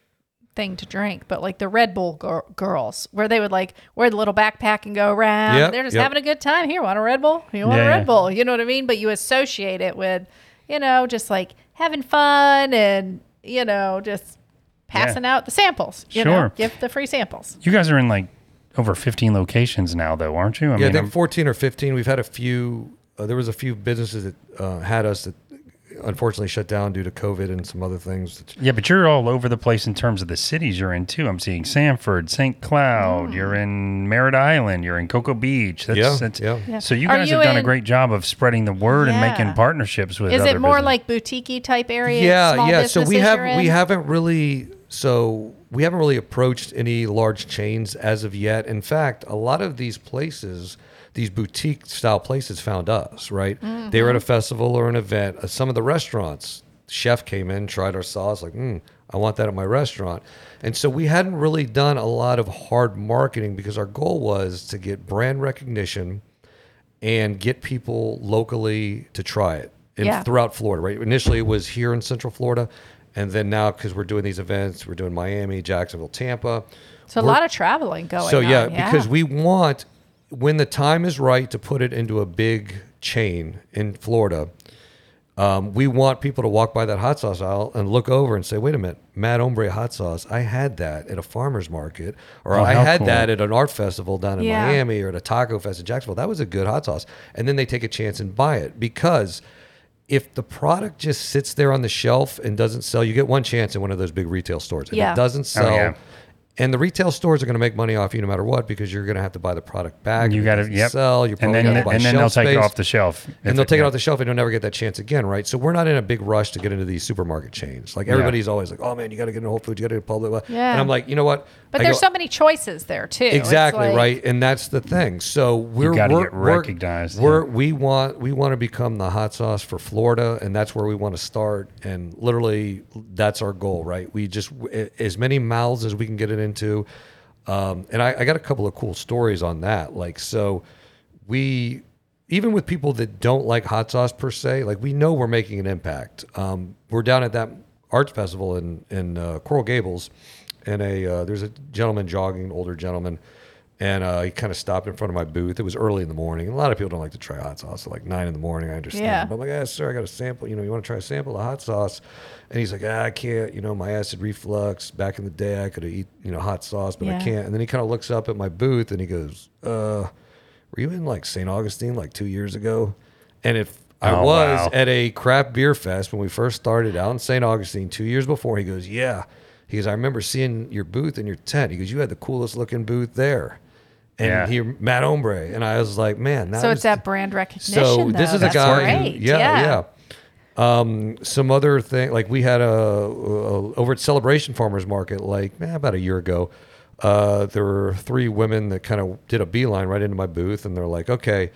thing to drink, but like the Red Bull gir- girls, where they would like wear the little backpack and go around. Yep, They're just yep. having a good time. Here, want a Red Bull? You want Yeah, a Red yeah. Bull? You know what I mean? But you associate it with, you know, just like having fun and you know just passing out the samples. You know, Sure. give the free samples. you guys are in like over 15 locations now, though, aren't you? I Yeah, I mean, think 14 or 15. We've had a few. Uh, there was a few businesses that uh, had us that unfortunately shut down due to COVID and some other things. yeah, but you're all over the place in terms of the cities you're in too. I'm seeing Sanford, St. Cloud. You're in Merritt Island. You're in Cocoa Beach. That's, Yeah, that's, yeah. Yeah. So you guys you have done a great job of spreading the word and making partnerships with. Is other it more business- like boutique type area? yeah, small yeah. So we have we haven't really so we haven't really approached any large chains as of yet. In fact, a lot of these places, these boutique style places, found us. Right? They were at a festival or an event. Uh, some of the restaurants, chef came in, tried our sauce, like, mm, I want that at my restaurant. And so we hadn't really done a lot of hard marketing because our goal was to get brand recognition and get people locally to try it in, Yeah. throughout Florida. Right. Initially, it was here in Central Florida, and then now because we're doing these events, we're doing Miami, Jacksonville, Tampa. So a lot of traveling going on. So on. yeah, because we want when the time is right to put it into a big chain in Florida. Um, we want people to walk by that hot sauce aisle and look over and say, "Wait a minute, Mad Hombre hot sauce. I had that at a farmer's market, or Oh, I had cool. that at an art festival down in Yeah. Miami, or at a taco fest in Jacksonville. That was a good hot sauce." And then they take a chance and buy it because if the product just sits there on the shelf and doesn't sell, you get one chance in one of those big retail stores. If Yeah. it doesn't sell, yeah. And the retail stores are going to make money off you no matter what because you're going to have to buy the product back. You It got to yep. sell. You're and probably then going to buy and then they'll shelf take it off the shelf. and they'll take it off the shelf and you'll never get that chance again, right? So we're not in a big rush to get into these supermarket chains. Like everybody's always like, "Oh man, you got to get into Whole Foods, you got to get Publix." blah." Yeah. And I'm like, you know what? But I there's go- so many choices there too. Exactly like- right, and that's the thing. So we're gotta we're, get recognized, We're yeah. we want we want to become the hot sauce for Florida, and that's where we want to start. And literally, that's our goal, right? We just as many mouths as we can get it into. Um, and I, I got a couple of cool stories on that. Like so, we even with people that don't like hot sauce per se, like we know we're making an impact. Um, we're down at that arts festival in in uh, Coral Gables, and a uh, there's a gentleman jogging, older gentleman, and uh, he kind of stopped in front of my booth. It was early in the morning, and a lot of people don't like to try hot sauce at like nine in the morning. I understand, Yeah. but I'm like, yeah, sir, I got a sample. You know, you want to try a sample of hot sauce? And he's like, ah, I can't. You know, my acid reflux. Back in the day, I could have eat you know hot sauce, but I can't. And then he kind of looks up at my booth and he goes, uh were you in like St. Augustine like two years ago? And if I Oh, was wow. at a craft beer fest when we first started out in St. Augustine two years before, he goes, Yeah. He goes, I remember seeing your booth in your tent. He goes, You had the coolest looking booth there. And Yeah. he Mad Hombre. And I was like, Man, that So was it's that brand recognition. so this is That's a guy who- yeah, yeah. yeah. Um, some other thing, like we had a, a over at Celebration Farmers Market, like eh, about a year ago. Uh, there were three women that kind of did a beeline right into my booth, and they're like, "Okay,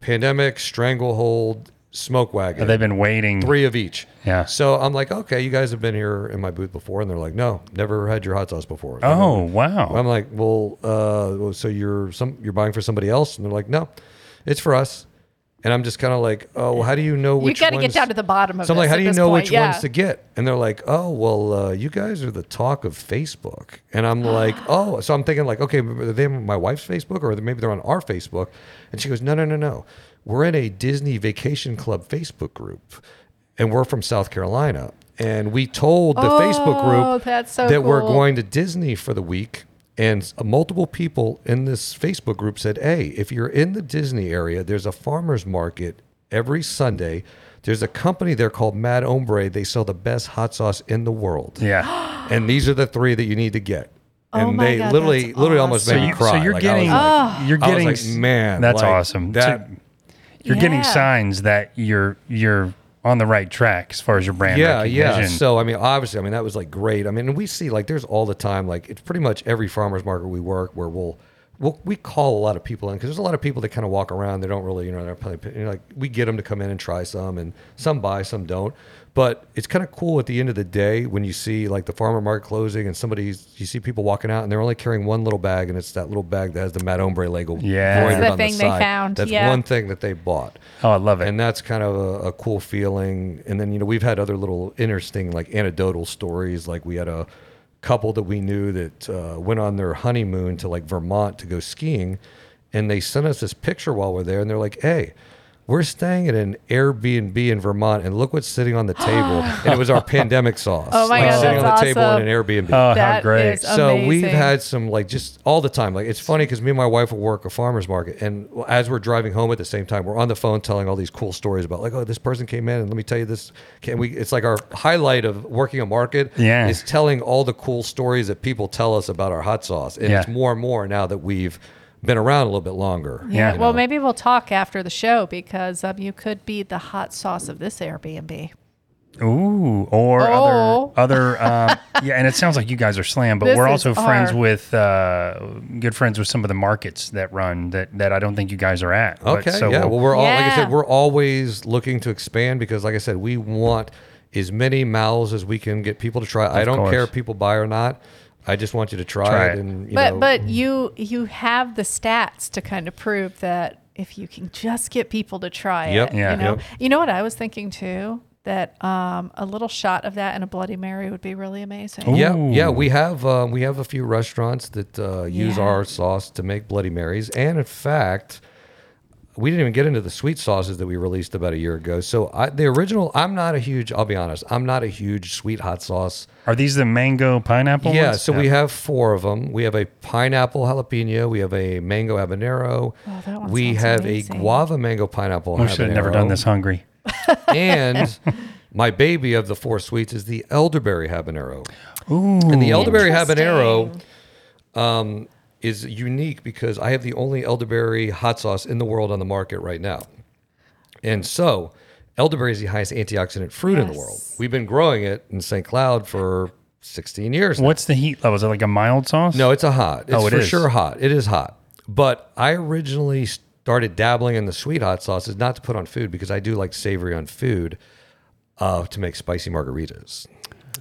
pandemic, stranglehold, smoke wagon, They've been waiting. three of each." Yeah. So I'm like, "Okay, you guys have been here in my booth before," and they're like, "No, never had your hot sauce before." Oh wow. I'm like, well, uh, well, so you're some you're buying for somebody else, and they're like, no, it's for us. And I'm just kind of like, oh, well, how do you know You which? got to get down to the bottom of it. So I'm like, how do you know point. which yeah. ones to get? And they're like, oh, well, uh, you guys are the talk of Facebook. And I'm like, oh, so I'm thinking like, okay, are they on my wife's Facebook or maybe they're on our Facebook? And she goes, no, no, no, no. We're in a Disney Vacation Club Facebook group, and we're from South Carolina. And we told the Facebook Oh, group so that we're going to Disney for the week. And multiple people in this Facebook group said, Hey, if you're in the Disney area, there's a farmer's market every Sunday. There's a company there called Mad Hombre. They sell the best hot sauce in the world. yeah. And these are the three that you need to get. Oh and Oh my they God, literally, that's literally almost So, made me you, cry. so you're Like, getting like- you're getting like, man, That's like, awesome. that- So you're getting signs that you're you're on the right track as far as your brand yeah, yeah. So I mean, obviously, I mean that was like great. I mean, we see like there's all the time like it's pretty much every farmers market we work where we'll. We'll, we call a lot of people in because there's a lot of people that kind of walk around. They don't really, you know, they're probably, you know, like we get them to come in and try some, and some buy, some don't. But it's kind of cool at the end of the day when you see like the farmer market closing and somebody's, you see people walking out and they're only carrying one little bag, and it's that little bag that has the Mad Hombre logo. Yeah. That's the on thing they side. found, That's yeah. one thing that they bought oh, I love it. and that's kind of a, a cool feeling. And then you know we've had other little interesting like anecdotal stories. Like we had a couple that we knew that uh, went on their honeymoon to like Vermont to go skiing, and they sent us this picture while we're there, and they're like, "Hey." We're staying at an Airbnb in Vermont, and look what's sitting on the table. and it was our pandemic sauce. Oh my like, God, sitting on that's the table awesome. in an Airbnb. oh, how That great. is So we've Amazing. had some like just all the time. Like it's funny because me and my wife will work a farmer's market, and as we're driving home at the same time, we're on the phone telling all these cool stories about like, oh, this person came in, and let me tell you this. Can we? It's like our highlight of working a market. Yeah. is telling all the cool stories that people tell us about our hot sauce, and Yeah. it's more and more now that we've been around a little bit longer. Yeah. you Well, maybe we'll talk after the show because um, you could be the hot sauce of this Airbnb. Ooh, or Oh. other other um, yeah, and it sounds like you guys are slam, but This we're also friends our- with uh, good friends with some of the markets that run that that I don't think you guys are at. But Okay. so yeah. we'll- Well, we're all like I said, we're always looking to expand because, like I said, we want as many mouths as we can get people to try. I don't course. care if people buy or not. I just want you to try, Try it, it. and you but know, but you you have the stats to kind of prove that if you can just get people to try Yep. it, Yeah. you know, Yep. you know what I was thinking too that um, a little shot of that and a Bloody Mary would be really amazing. Yeah, yeah, we have uh, we have a few restaurants that uh, use Yeah. our sauce to make Bloody Marys, and in fact, we didn't even get into the sweet sauces that we released about a year ago. So I, the original, I'm not a huge. I'll be honest, I'm not a huge sweet hot sauce. are these the mango pineapple? Yeah, ones? so we have four of them. We have a pineapple jalapeno. We have a mango habanero. Oh, that one we have amazing. a guava mango pineapple. We should have never done this hungry. and my baby of the four sweets is the elderberry habanero. Ooh, And the elderberry habanero um, is unique because I have the only elderberry hot sauce in the world on the market right now. And so, elderberry is the highest antioxidant fruit in the world. We've been growing it in St. Cloud for 16 years. now. What's the heat level? Is it like a mild sauce? No, it's a hot. It's Oh, it for is. sure hot. It is hot. But I originally started dabbling in the sweet hot sauces, not to put on food because I do like savory on food, uh, to make spicy margaritas.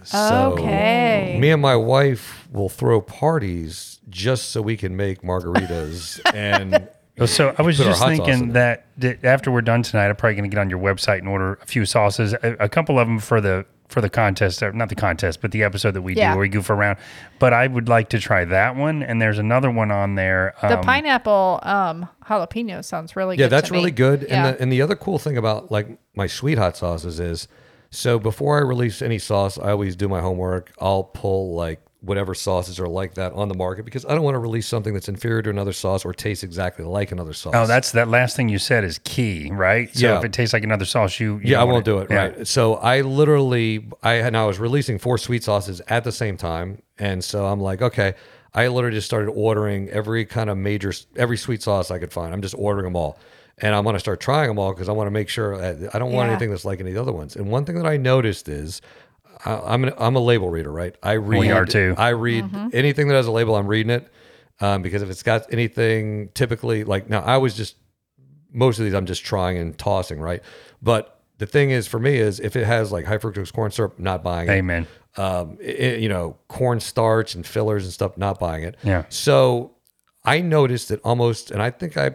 So Okay. me and my wife will throw parties just so we can make margaritas and Oh, So I was just hot sauce in thinking that, that after we're done tonight, I'm probably going to get on your website and order a few sauces, a, a couple of them for the for the contest, or not the contest, but the episode that we Yeah. do where we goof around. But I would like to try that one, and there's another one on there. The um, pineapple um, jalapeno sounds really good. yeah, that's to me. really good. Yeah. And the and the other cool thing about like my sweet hot sauces is, so before I release any sauce, I always do my homework. I'll pull like whatever sauces are like that on the market because I don't want to release something that's inferior to another sauce or tastes exactly like another sauce. Oh, that's that last thing you said is key, right? So Yeah. if it tastes like another sauce, you, you yeah, I don't won't do it. Yeah. Right. So I literally, I and I was releasing four sweet sauces at the same time, and so I'm like, okay, I literally just started ordering every kind of major, every sweet sauce I could find. I'm just ordering them all, and I'm going to start trying them all because I want to make sure that I don't want Yeah. anything that's like any of the other ones. And one thing that I noticed is. I- I'm an, I'm a label reader, right? I read. We are too. I read anything that has a label. I'm reading it um, because if it's got anything, typically like now, I was just most of these I'm just trying and tossing, right? But the thing is, for me, is if it has like high fructose corn syrup, not buying it. Amen. Um, it- you know, corn starch and fillers and stuff, not buying it. Yeah. So I noticed that almost, and I think I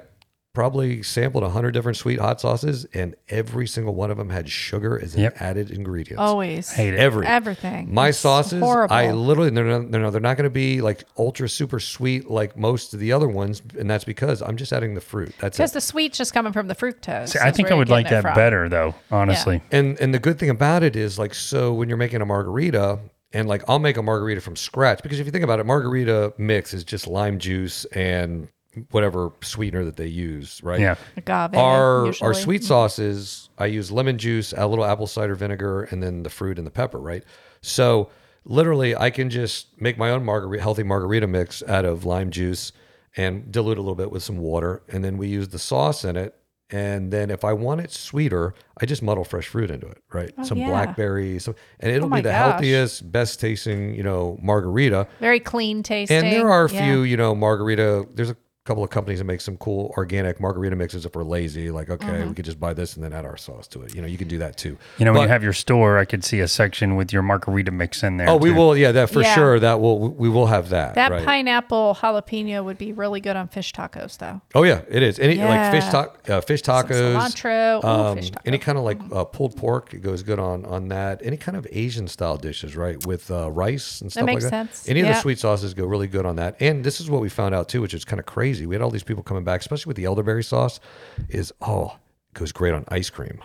probably sampled a hundred different sweet hot sauces, and every single one of them had sugar as an Yep. added ingredient. always Hate it. Every everything. my It's sauces, horrible. I literally they're not, they're not, they're not going to be like ultra super sweet like most of the other ones, and that's because I'm just adding the fruit. That's because the sweet's just coming from the fructose. See, I think I would like that from. better, though. Honestly, And and the good thing about it is like so when you're making a margarita and like I'll make a margarita from scratch because if you think about it, margarita mix is just lime juice and whatever sweetener that they use, right? Yeah. Agave. Our usually. our sweet sauces, I use lemon juice, a little apple cider vinegar, and then the fruit and the pepper, right? So literally, I can just make my own margarita, healthy margarita mix out of lime juice and dilute a little bit with some water, and then we use the sauce in it. And then if I want it sweeter, I just muddle fresh fruit into it, right? Oh, some Oh, yeah. blackberries, some, and it'll Oh be the gosh. healthiest, best tasting, you know, margarita. Very clean tasting. And there are a Yeah. few, you know, margarita. There's a couple of companies that make some cool organic margarita mixes if we're lazy. Like, okay, Mm-hmm. we could just buy this and then add our sauce to it. You know, you can do that too. you know, when you have your store, I could see a section with your margarita mix in there. Oh, we will. Yeah, that for Yeah. sure. That will we will have that. That right. pineapple jalapeno would be really good on fish tacos, though. Oh yeah, it is. Any like fish Yeah. ta- uh, fish tacos, cilantro. Ooh, um, fish taco. any kind of like uh, pulled pork. It goes good on on that. Any kind of Asian style dishes, right, with uh, rice and stuff makes like that. sense. Any of the sweet sauces go really good on that. And this is what we found out too, which is kind of crazy. We had all these people coming back, especially with the elderberry sauce. Is oh, goes great on ice cream.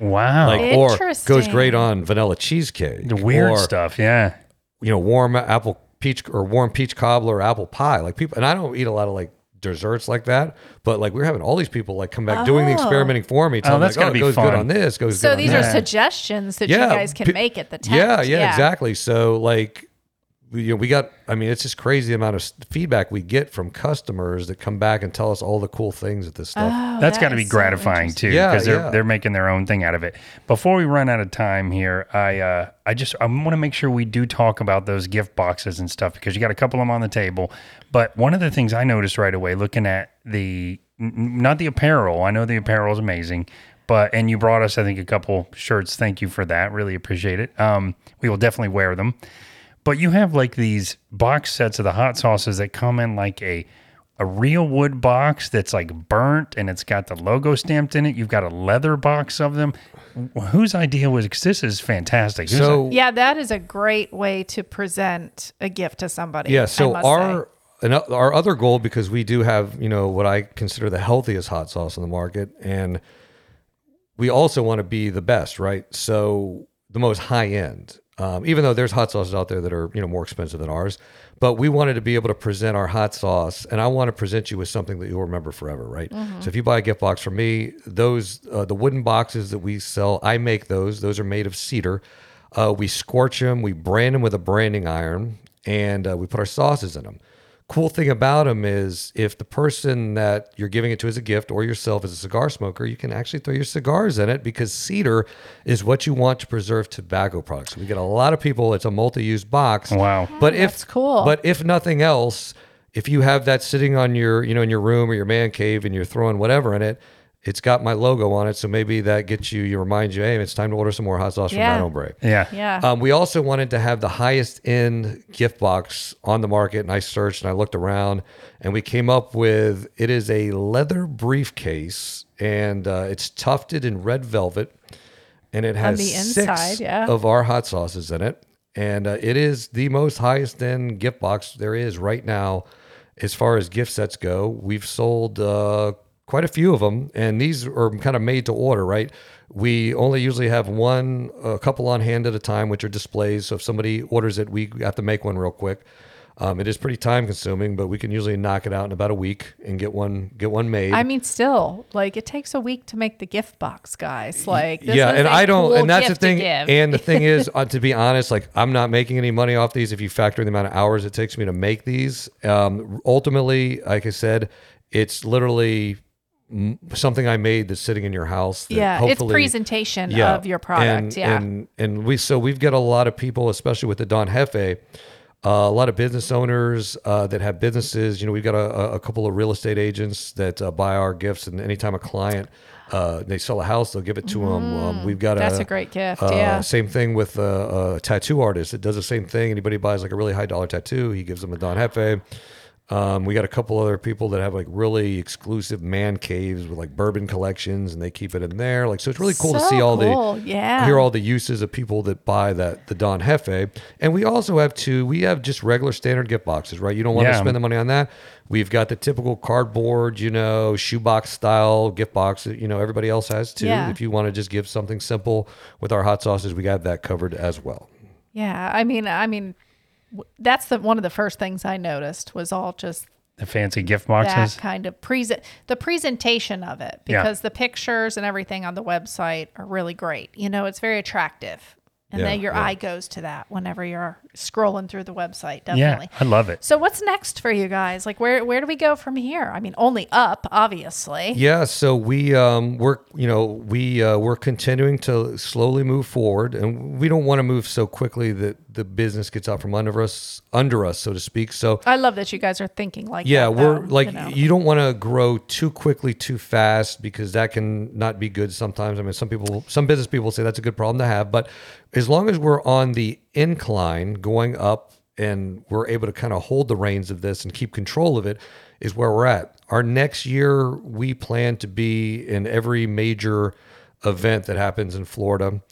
wow. Like or goes great on vanilla cheesecake. the weird or, stuff. Yeah. you know, warm apple peach or warm peach cobbler or apple pie. Like people, and I don't eat a lot of like desserts like that, but like we're having all these people like come back doing the Oh. experimenting for me. telling oh, me, that's like, gotta oh, be it goes fun. good on this, goes So good these on are that. suggestions that you guys can pe- make at the tent. Yeah, yeah, exactly. So like, we, you know, we got. I mean, it's just crazy the amount of feedback we get from customers that come back and tell us all the cool things that this stuff. Oh, That's that got to be so gratifying too, Yeah, because they're yeah. they're making their own thing out of it. Before we run out of time here, I uh, I just I want to make sure we do talk about those gift boxes and stuff because you got a couple of them on the table. But one of the things I noticed right away, looking at the n- n- not the apparel, I know the apparel is amazing, but and you brought us I think a couple shirts. Thank you for that. Really appreciate it. Um, we will definitely wear them. But you have like these box sets of the hot sauces that come in like a a real wood box that's like burnt and it's got the logo stamped in it. You've got a leather box of them. Whose idea was this is fantastic. Whose- So Yeah, that is a great way to present a gift to somebody. Yeah. I So must our say. and our other goal, because we do have you know what I consider the healthiest hot sauce on the market, and we also want to be the best, right? So the most high end. Um, even though there's hot sauces out there that are you know more expensive than ours, but we wanted to be able to present our hot sauce, and I want to present you with something that you'll remember forever, right? So if you buy a gift box from me, those uh, the wooden boxes that we sell, I make those. Those are made of cedar. Uh, we scorch them, we brand them with a branding iron, and uh, we put our sauces in them. Cool thing about them is if the person that you're giving it to as a gift or yourself as a cigar smoker, you can actually throw your cigars in it because cedar is what you want to preserve tobacco products. We get a lot of people. It's a multi-use box. Wow. Oh, but if That's cool. But if nothing else, if you have that sitting on your, you know, in your room or your man cave and you're throwing whatever in it, it's got my logo on it. So maybe that gets you, you remind you, hey, it's time to order some more hot sauce Yeah. from Nine Ombre. Yeah. Yeah. Um, we also wanted to have the highest end gift box on the market, and I searched and I looked around, and we came up with it is a leather briefcase, and uh, it's tufted in red velvet, and it has the inside, six yeah. of our hot sauces in it, and uh, it is the most highest end gift box there is right now, as far as gift sets go. We've sold. Uh, Quite a few of them, and these are kind of made to order, right? We only usually have one, a couple on hand at a time, which are displays. So if somebody orders it, we have to make one real quick. Um, it is pretty time consuming, but we can usually knock it out in about a week and get one get one made. I mean, still, like it takes a week to make the gift box, guys. Like, this yeah, and I don't, cool and that's the thing. And the thing is, uh, to be honest, like I'm not making any money off these. If you factor in the amount of hours it takes me to make these, um, ultimately, like I said, it's literally something I made that's sitting in your house. Yeah, it's presentation of your product. And, yeah, and and we so we've got a lot of people, especially with the Don Hefe, uh, a lot of business owners uh, that have businesses. You know, we've got a, a- couple of real estate agents that uh, buy our gifts, and anytime a client uh, they sell a house, they'll give it to them. Um, we've got Mm, that's a, a great gift, uh, yeah. Same thing with uh, a tattoo artist. It does the same thing. Anybody buys like a really high dollar tattoo, he gives them a Don Hefe. Um, we got a couple other people that have like really exclusive man caves with like bourbon collections, and they keep it in there. Like, so it's really cool to see all cool, the yeah. hear all the uses of people that buy that the Don Hefe. And we also have two. We have just regular standard gift boxes, right? You don't want to spend the money on that. We've got the typical cardboard, you know, shoebox style gift box that you know everybody else has too. Yeah. If you want to just give something simple with our hot sauces, we got that covered as well. yeah. I mean, I mean, w- that's the one of the first things I noticed was all just The fancy gift that boxes. kind of present the presentation of it Yeah. because the pictures and everything on the website are really great. You know, it's very attractive. And Yeah, then your yeah. eye goes to that whenever you're scrolling through the website, Yeah, definitely. I love it. So what's next for you guys? Like where where do we go from here? I mean, only up, obviously. Yeah, so we um, we're you know we uh, we're continuing to slowly move forward, and we don't want to move so quickly that the business gets out from under us, under us, so to speak. So I love that you guys are thinking like that. yeah, that. we're though, like you know. you don't want to grow too quickly, too fast, because that can not be good sometimes. I mean, some people, some business people say that's a good problem to have, but as long as we're on the incline going up and we're able to kind of hold the reins of this and keep control of it, is where we're at. Our next year, we plan to be in every major event that happens in Florida.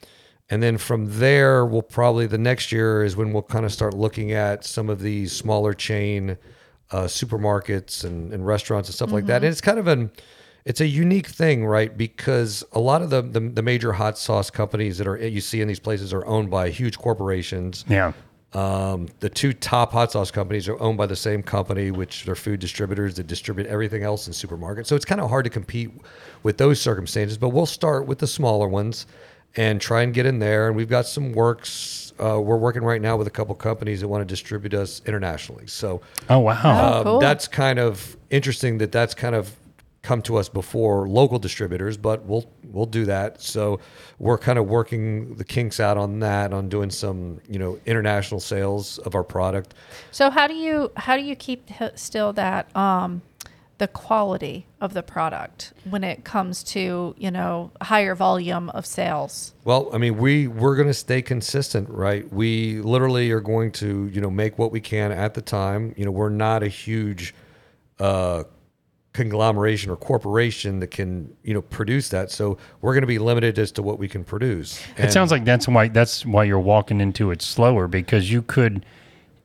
And then from there, we'll probably the next year is when we'll kind of start looking at some of these smaller chain uh, supermarkets and, and restaurants and stuff like that. And it's kind of an it's a unique thing, right? Because a lot of the, the the major hot sauce companies that are you see in these places are owned by huge corporations. Yeah. Um, the two top hot sauce companies are owned by the same company, which are food distributors that distribute everything else in supermarkets. So it's kind of hard to compete with those circumstances. But we'll start with the smaller ones and try and get in there. And we've got some works. Uh, we're working right now with a couple companies that want to distribute us internationally. So Oh wow. Oh, um, cool. that's kind of interesting that that's kind of come to us before local distributors, but we'll we'll do that. So we're kind of working the kinks out on that, on doing some you know international sales of our product. So how do you how do you keep still that um the quality of the product when it comes to, you know, higher volume of sales? Well, I mean, we we're going to stay consistent, right? We literally are going to you know make what we can at the time. You know, we're not a huge. Uh, conglomeration or corporation that can you know produce that so we're going to be limited as to what we can produce It sounds like that's why that's why you're walking into it slower because you could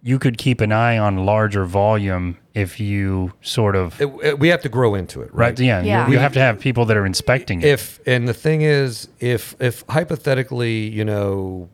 you could keep an eye on larger volume if you sort of it, it- we have to grow into it, right? right yeah, Yeah. You, you have to have people that are inspecting it. If and the thing is, if if hypothetically, you know,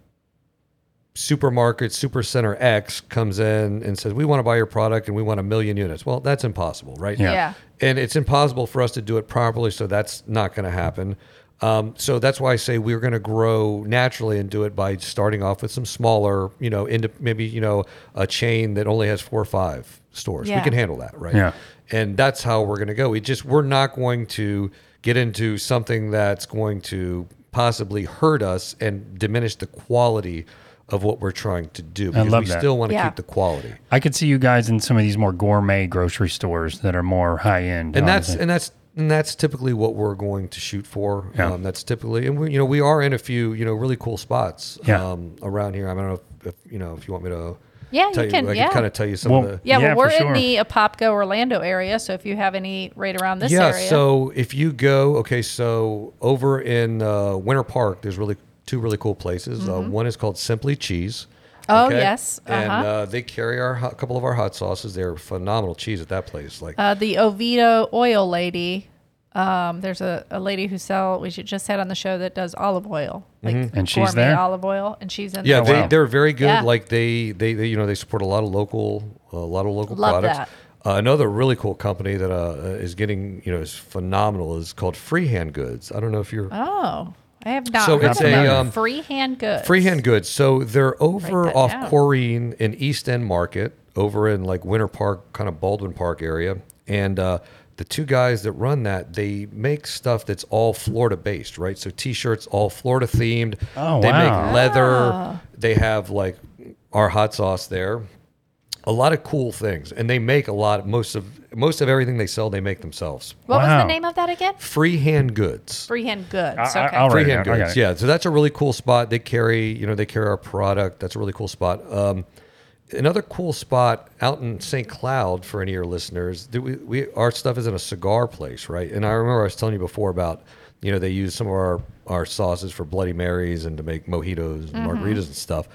supermarket supercenter X comes in and says we want to buy your product and we want a million units, well, that's impossible, right? Yeah. Yeah. and it's impossible for us to do it properly, so that's not going to happen. Um, so that's why I say we're going to grow naturally and do it by starting off with some smaller, you know, into maybe you know a chain that only has four or five stores. Yeah. We can handle that, right? Yeah. And that's how we're going to go. We just we're not going to get into something that's going to possibly hurt us and diminish the quality of what we're trying to do because love we that. still want to Yeah. keep the quality. I could see you guys in some of these more gourmet grocery stores that are more high end. and that's and that's and that's typically what we're going to shoot for. Yeah. Um, that's typically, and we, you know, we are in a few, you know, really cool spots Yeah. um, around here. I don't know if, if you know if you want me to. Yeah, tell you can- I yeah. kind of tell you some Well, of the. Yeah, Yeah, well, we're for in sure. the Apopka Orlando area, so if you have any right around this yeah. area, So if you go, okay, so over in uh, Winter Park, there's really two really cool places. Uh, one is called Simply Cheese. Mm-hmm. Oh, okay? yes. and Uh-huh. uh, they carry our hot- couple of our hot sauces. They're phenomenal cheese at that place. Like uh, the Oviedo oil lady. Um, there's a, a lady who sell we should just had on the show that does olive oil, like And she's gourmet there? olive oil, and she's in. Mm-hmm. Yeah, there. they, wow. they're very good. Yeah. Like they, they, they, you know, they support a lot of local, a lot of local Love products. that. Uh, another really cool company that uh, is getting, you know, is phenomenal is called Freehand Goods. I don't know if you're Oh, I have not. So heard it's of a, them. um, freehand goods. Freehand Goods. So they're over off down. Corrine in East End Market, over in like Winter Park, kind of Baldwin Park area, and uh, the two guys that run that they make stuff that's all Florida based, right? So t-shirts all Florida themed. Oh, they wow. make leather. Ah. They have like our hot sauce there. A lot of cool things, and they make a lot. Most of most of everything they sell, they make themselves. What was Wow. the name of that again? Freehand Goods. Freehand goods. I- I- okay. I'll write it Freehand down. I got goods. it. Yeah, so that's a really cool spot. They carry, you know, they carry our product. That's a really cool spot. Um, another cool spot out in St. Cloud for any of your listeners. that We, we our stuff is in a cigar place, right? And I remember I was telling you before about, you know, they use some of our our sauces for Bloody Marys and to make mojitos and margaritas and stuff.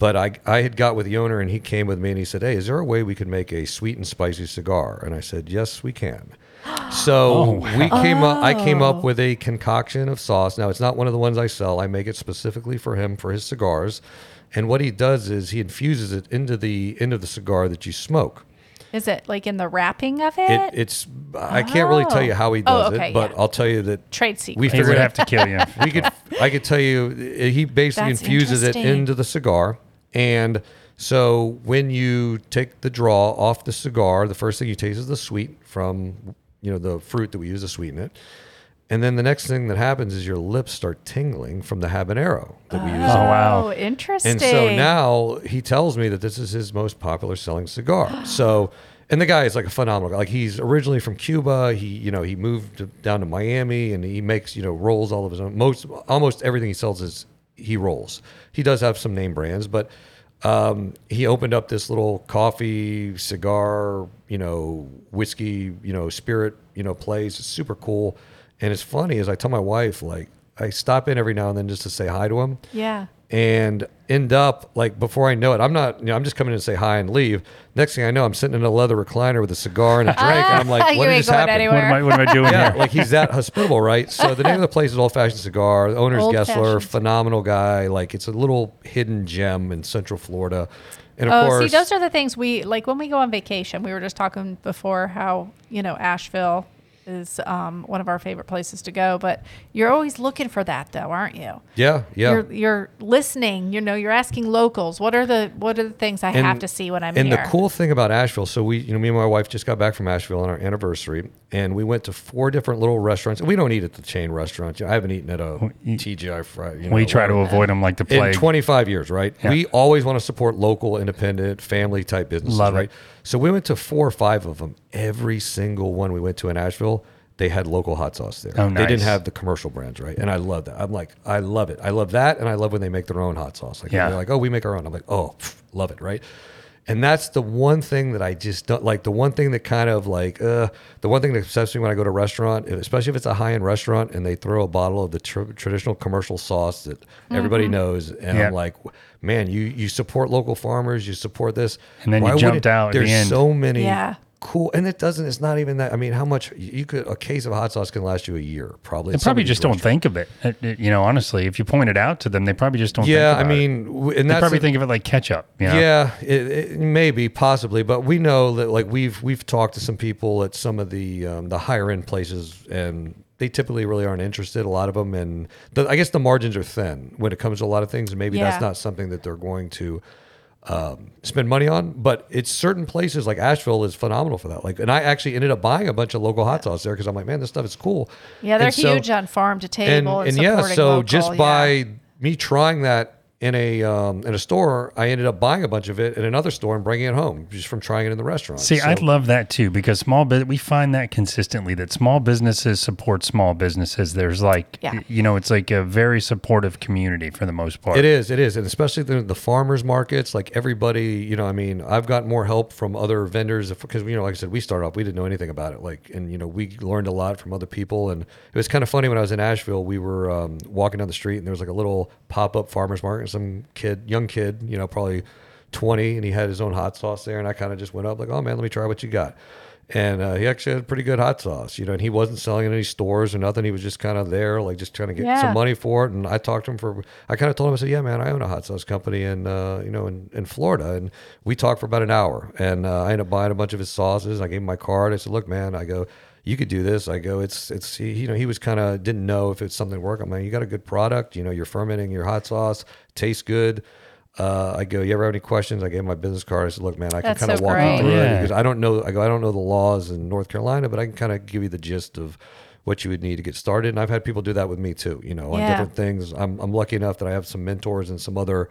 But I, I had got with the owner and he came with me and he said, Hey, is there a way we could make a sweet and spicy cigar? And I said, Yes, we can. So oh, we came up. I came up oh. with a concoction of sauce. Now it's not one of the ones I sell. I make it specifically for him for his cigars. And what he does is he infuses it into the end of the cigar that you smoke. Is it like in the wrapping of it? It, it's I can't really tell you how he Oh, does oh, okay, it, but yeah. I'll tell you that Trade secret. we He figured would have to kill you. we could I could tell you he basically That's infuses it into the cigar and so when you take the draw off the cigar the first thing you taste is the sweet from you know the fruit that we use to sweeten it and then the next thing that happens is your lips start tingling from the habanero that we use Oh, wow. Oh, interesting. and so now he tells me that this is his most popular selling cigar. So, and the guy is like a phenomenal guy. Like he's originally from Cuba. He, you know, he moved down to Miami and he makes, you know, rolls all of his own. Most, almost everything he sells is he rolls. He does have some name brands, but um, he opened up this little coffee, cigar, you know, whiskey, you know, spirit, you know, place. It's super cool. And it's funny as I tell my wife, like, I stop in every now and then just to say hi to him yeah. And end up like before I know it, I'm not, you know, I'm just coming in to say hi and leave. Next thing I know, I'm sitting in a leather recliner with a cigar and a ah, drink, and I'm like, You what ain't just going happened? What am I, what am I doing Yeah, here? like he's that hospitable, right? So the name of the place is Old Fashioned Cigar. The owner's Old Gessler, Fashioned. phenomenal guy. Like it's a little hidden gem in Central Florida, and of Oh, course, see, those are the things we like when we go on vacation. We were just talking before how you know Asheville is um, one of our favorite places to go, but you're always looking for that, though, aren't you? yeah, yeah. You're you're listening. You know, you're asking locals. What are the what are the things I have to see when I'm and here? the cool thing about Asheville, so we, you know, me and my wife just got back from Asheville on our anniversary, and we went to four different little restaurants. We don't eat at the chain restaurants. I haven't eaten at a TGI Friday. You know, we try to avoid them like the plague. in plague. 25 years, right? Yeah. We always want to support local, independent, family type businesses, Love it. So we went to four or five of them. Every single one we went to in Asheville, they had local hot sauce there. Oh, nice. They didn't have the commercial brands, right? And I love that. I'm like, I love it. I love that, and I love when they make their own hot sauce. Like Yeah. they're like, oh, we make our own. I'm like, oh, pff, love it, right? And that's the one thing that I just don't like. The one thing that kind of like, uh, the one thing that upsets me when I go to a restaurant, especially if it's a high end restaurant and they throw a bottle of the tr- traditional commercial sauce that everybody knows, and Yeah. I'm like, man, you you support local farmers, you support this, And then you would jumped out at the There's so many, Yeah. Cool, and it doesn't. It's not even that. I mean, how much you could a case of hot sauce can last you a year, probably. They probably just don't think of it. It- it- You know, honestly, if you point it out to them, they probably just don't. Yeah, think I about it. mean, w- and they that's probably a- think of it like ketchup. You know? Yeah, it, it maybe possibly, but we know that like we've we've talked to some people at some of the um, the higher end places, and they typically really aren't interested. A lot of them, and the, I guess the margins are thin when it comes to a lot of things. and Maybe that's not something that they're going to um, spend money on. But it's certain places like Asheville is phenomenal for that. Like, and I actually ended up buying a bunch of local hot sauce there because I'm like, man, this stuff is cool. Yeah, they're And so- huge on farm to table and, and yeah, so local, just yeah. by me trying that in a um, in a store, I ended up buying a bunch of it in another store and bringing it home just from trying it in the restaurant. See, So- I love that too because small business. We find that consistently that small businesses support small businesses. There's like, Yeah. you know, it's like a very supportive community for the most part. It is, it is, and especially the, the farmers markets. Like everybody, you know, I mean, I've got more help from other vendors because you know, like I said, we started off, we didn't know anything about it. Like, and you know, we learned a lot from other people, and it was kind of funny when I was in Asheville. We were um, walking down the street, and there was like a little pop up farmers market. Some kid, young kid, you know, probably twenty, and he had his own hot sauce there, and I kind of just went up like, "Oh man, let me try what you got." And uh, he actually had pretty good hot sauce, you know, and he wasn't selling in any stores or nothing. He was just kind of there, like just trying to get Yeah. some money for it. And I talked to him for, I kind of told him, I said, yeah, man, I own a hot sauce company in, uh, you know, in, in Florida. And we talked for about an hour. And uh, I ended up buying a bunch of his sauces. I gave him my card. I said, look, man, I go, you could do this. I go, it's, it's, he, you know, he was kind of, didn't know if it's something to work. I'm like, you got a good product. You know, you're fermenting your hot sauce, tastes good. Uh, I go, you ever have any questions? I gave him my business card. I said, look, man, I can That's kind of so walk great. you through Yeah. it because I don't know. I go, I don't know the laws in North Carolina, but I can kind of give you the gist of what you would need to get started. And I've had people do that with me too. You know, on different things. I'm I'm lucky enough that I have some mentors and some other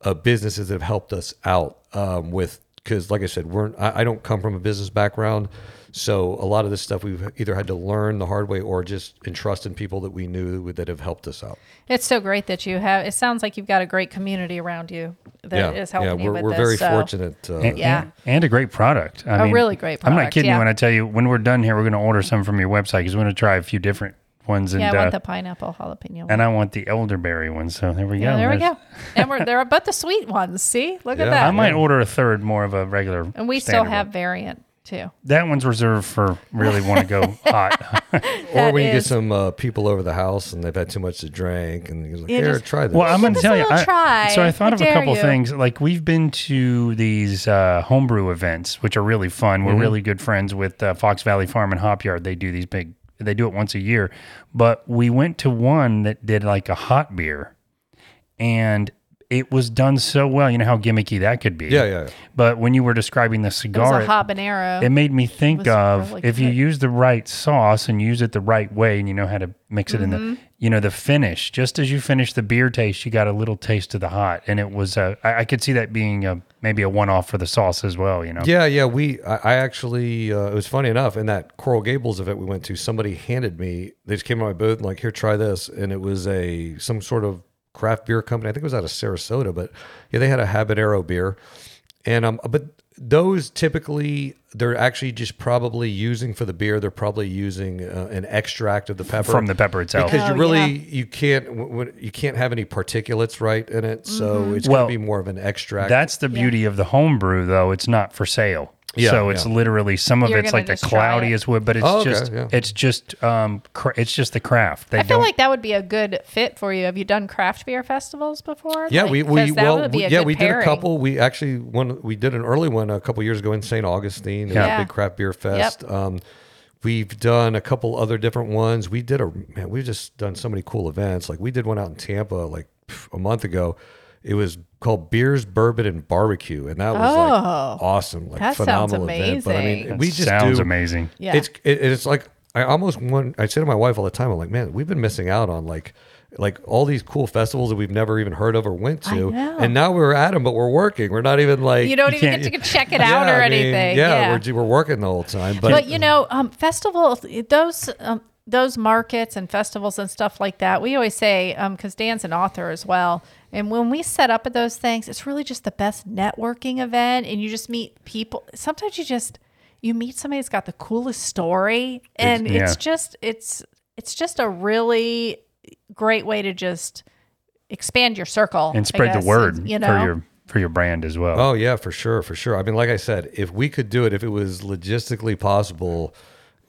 uh, businesses that have helped us out um, with because, like I said, we're I, I don't come from a business background. So a lot of this stuff we've either had to learn the hard way or just entrust in people that we knew that have helped us out. It's so great that you have. It sounds like you've got a great community around you that is helping yeah, you we're, with we're this. very so. fortunate. Uh, And, Yeah. and, and a great product. I A mean, really great product. I'm not kidding yeah. you when I tell you when we're done here, we're going to order some from your website because we're going to try a few different ones. And, Yeah, I uh, want the pineapple jalapeno. one. and I want the elderberry one. So there we yeah, go. there we go. And we're there, are but the sweet ones. See, look Yeah. at that. I might order a third, more of a regular. and we still have one. variant too. that one's reserved for really want to go hot. or That when you get is- some uh, people over the house and they've had too much to drink, and you're like, Yeah, here, just- try this. Well, I'm going Give to us tell a you. little I, try. So I thought I of a dare couple you. things. Like we've been to these uh, homebrew events, which are really fun. Mm-hmm. We're really good friends with uh, Fox Valley Farm and Hop Yard. They do these big. They do it once a year. But we went to one that did like a hot beer, and it was done so well. You know how gimmicky that could be. yeah, yeah, yeah. But when you were describing the It was cigar, a habanero. it made me think of really if you use the right sauce and use it the right way and you know how to mix it in Mm-hmm. the you know the finish just as you finish the beer taste you got a little taste of the hot and it was uh, I, I could see that being a maybe a one-off for the sauce as well you know Yeah, yeah. We, I, I actually, uh, it was funny enough in that Coral Gables event we went to. Somebody handed me. They just came to my booth and like, here, try this, and it was a some sort of craft beer company. I think it was out of Sarasota, but yeah, they had a habanero beer, and um, but those typically they're actually just probably using for the beer. They're probably using uh, an extract of the pepper from the pepper itself because Oh, you really yeah. you can't w- w- you can't have any particulates right in it, so Mm-hmm. it's Well, gonna be more of an extract. that's the beauty of the homebrew though it's not for sale Yeah, so it's yeah. literally some of You're it's like the just it. cloudiest wood but it's Oh, okay, just yeah. it's just um cra- it's just the craft they I feel like that would be a good fit for you. Have you done craft beer festivals before? Yeah, Like, we we 'cause that well would be we, a yeah good we did a couple. We actually one we did an early one a couple years ago in St. Augustine. It Yeah. a big craft beer fest. Um, we've done a couple other different ones. We did a man. We've just done so many cool events. Like we did one out in Tampa like a month ago. It was called Beers, Bourbon, and Barbecue, and that was Oh. like awesome, like That sounds phenomenal event. But I mean, amazing. we It just sounds do, amazing Yeah. It's it, it's like I almost want. I say to my wife all the time, I'm like, man, we've been missing out on like like all these cool festivals that we've never even heard of or went to, know. and now we're at them, but we're working. We're not even like you don't You even can't- get to check it out Yeah, or I mean, anything. yeah, we're we're working the whole time. But, but you know, um, festivals, those um, those markets and festivals and stuff like that. We always say because Dan's an author as well, and when we set up at those things, it's really just the best networking event, and you just meet people. Sometimes you just you meet somebody that's got the coolest story, and yeah. it's just it's it's just a really great way to just expand your circle and spread guess, the word you know. for your for your brand as well Oh yeah, for sure, for sure. I mean, like I said, if we could do it, if it was logistically possible,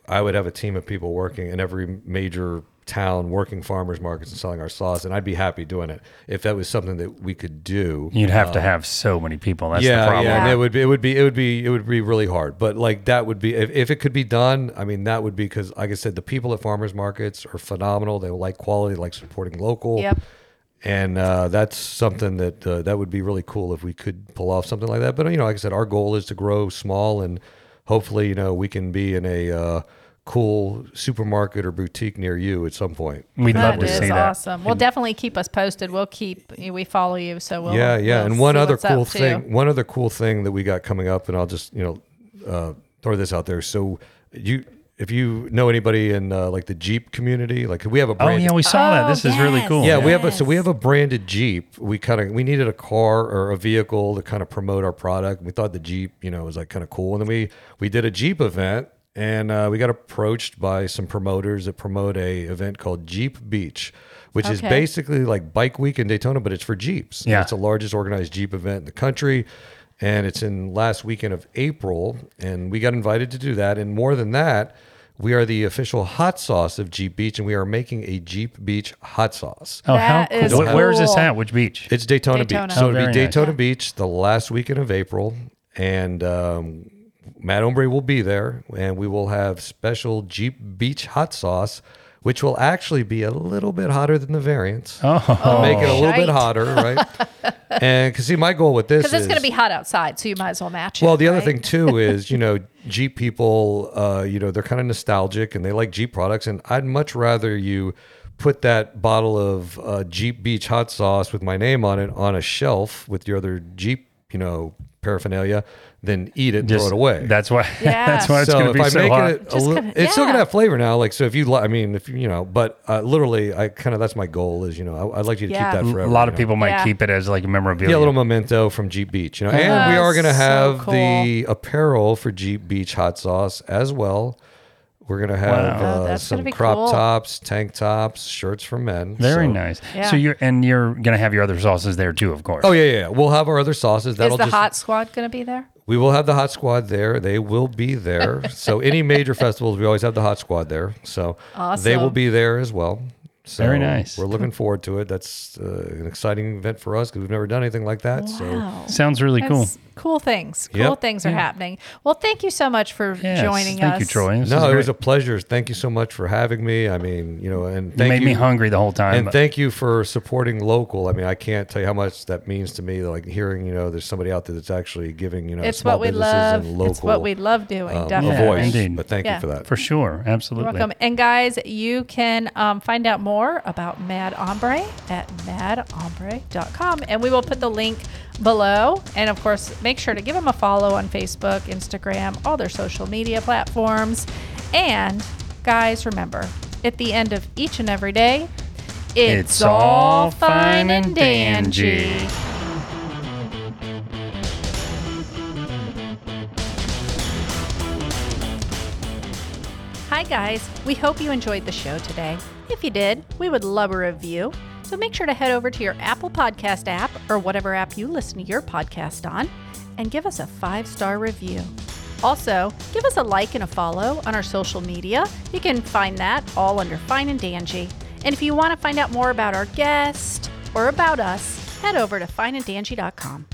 I would have a team of people working in every major town, working farmers markets and selling our sauce, and I'd be happy doing it if that was something that we could do. You'd have to have so many people. That's the yeah, problem. yeah, and it would be, it would be, it would be, it would be really hard. But like that would be, if, if it could be done, I mean, that would be because, like I said, the people at farmers markets are phenomenal. They like quality, like supporting local. Yep. and uh, that's something that uh, that would be really cool if we could pull off something like that. But you know, like I said, our goal is to grow small, and hopefully, you know, we can be in a uh, cool supermarket or boutique near you at some point. We'd love to is see that. awesome. Well, definitely keep us posted. We'll keep we follow you, so we'll yeah, yeah. we'll and one other what's up, cool too. thing, one other cool thing that we got coming up, and I'll just you know uh, throw this out there. So you, if you know anybody in uh, like the Jeep community, like we have a brand. Oh brand. yeah, we saw that. This is really cool. Yeah, we have a so we have a branded Jeep. We kind of we needed a car or a vehicle to kind of promote our product. We thought the Jeep, you know, was like kind of cool, and then we we did a Jeep event, and uh, we got approached by some promoters that promote a event called Jeep Beach, which is basically like Bike Week in Daytona, but it's for Jeeps. Yeah. it's the largest organized Jeep event in the country. And it's in last weekend of April, and we got invited to do that. And more than that, we are the official hot sauce of Jeep Beach, and we are making a Jeep Beach hot sauce. Oh, That how is cool. Wh- Where is this cool. at? Which beach? It's Daytona, Daytona. Beach. So Oh, it'll very be nice. Daytona Beach the last weekend of April. And um, Mad Hombre will be there. And we will have special Jeep Beach hot sauce, which will actually be a little bit hotter than the variants. Oh, Make it a little bit Shite. hotter, right? and because see, my goal with this because it's is going to be hot outside, so you might as well match it. well, the other right? thing too is, you know, Jeep people, uh, you know, they're kind of nostalgic and they like Jeep products, and I'd much rather you put that bottle of uh, Jeep Beach hot sauce with my name on it on a shelf with your other Jeep, you know, paraphernalia than eat it and Just- throw it away. That's why. Yeah. that's why it's so going to be I so make hot. it, a Just li- kinda- it's still gonna have flavor now. Like so, if you, li- I mean, if you, you know, but uh, literally, I kind of that's my goal is, you know, I, I'd like you to Yeah. keep that forever. a forever. lot you of know? people might Yeah. keep it as like a memorabilia. Yeah, a little memento from Jeep Beach, you know. And we Oh, are going to so have cool. the apparel for Jeep Beach hot sauce as well. We're going to have Wow. Oh, uh, that's gonna some be crop cool. tops, tank tops, shirts for men. Very So- nice. Yeah. So you're and you're going to have your other sauces there too, of course. Oh yeah, yeah, yeah. We'll have our other sauces. is That'll the just, hot squad going to be there? We will have the hot squad there. They will be there. so any major festivals, we always have the hot squad there. So they will Awesome. be there as well. So Very nice. We're looking forward to it. That's uh, an exciting event for us because we've never done anything like that. So Wow. Sounds really cool. That's cool things. Cool Yep. things are happening. Well, thank you so much for Yes, joining thank us. Thank you, Troy. This is no, it was a pleasure. Thank you so much for having me. I mean, you know, and You made you me hungry the whole time. And but- thank you for supporting local. I mean, I can't tell you how much that means to me. Like hearing, you know, there's somebody out there that's actually giving, you know, It's small what we businesses love. and local it's what we love doing. um, definitely. Yeah, voice. indeed. But thank Yeah. you for that. for sure, absolutely. You're welcome. And guys, you can um, find out more about Mad Hombre at madhombre.com. And we will put the link below. And of course, make sure to give them a follow on Facebook, Instagram, all their social media platforms. And guys, remember, at the end of each and every day, it's, It's all fine and dandy. dandy. Hi, guys. We hope you enjoyed the show today. If you did, we would love a review. So make sure to head over to your Apple Podcast app or whatever app you listen to your podcast on and give us a five star review. Also, give us a like and a follow on our social media. You can find that all under Fine and Danjee. And if you want to find out more about our guest or about us, head over to fineanddanjee.com.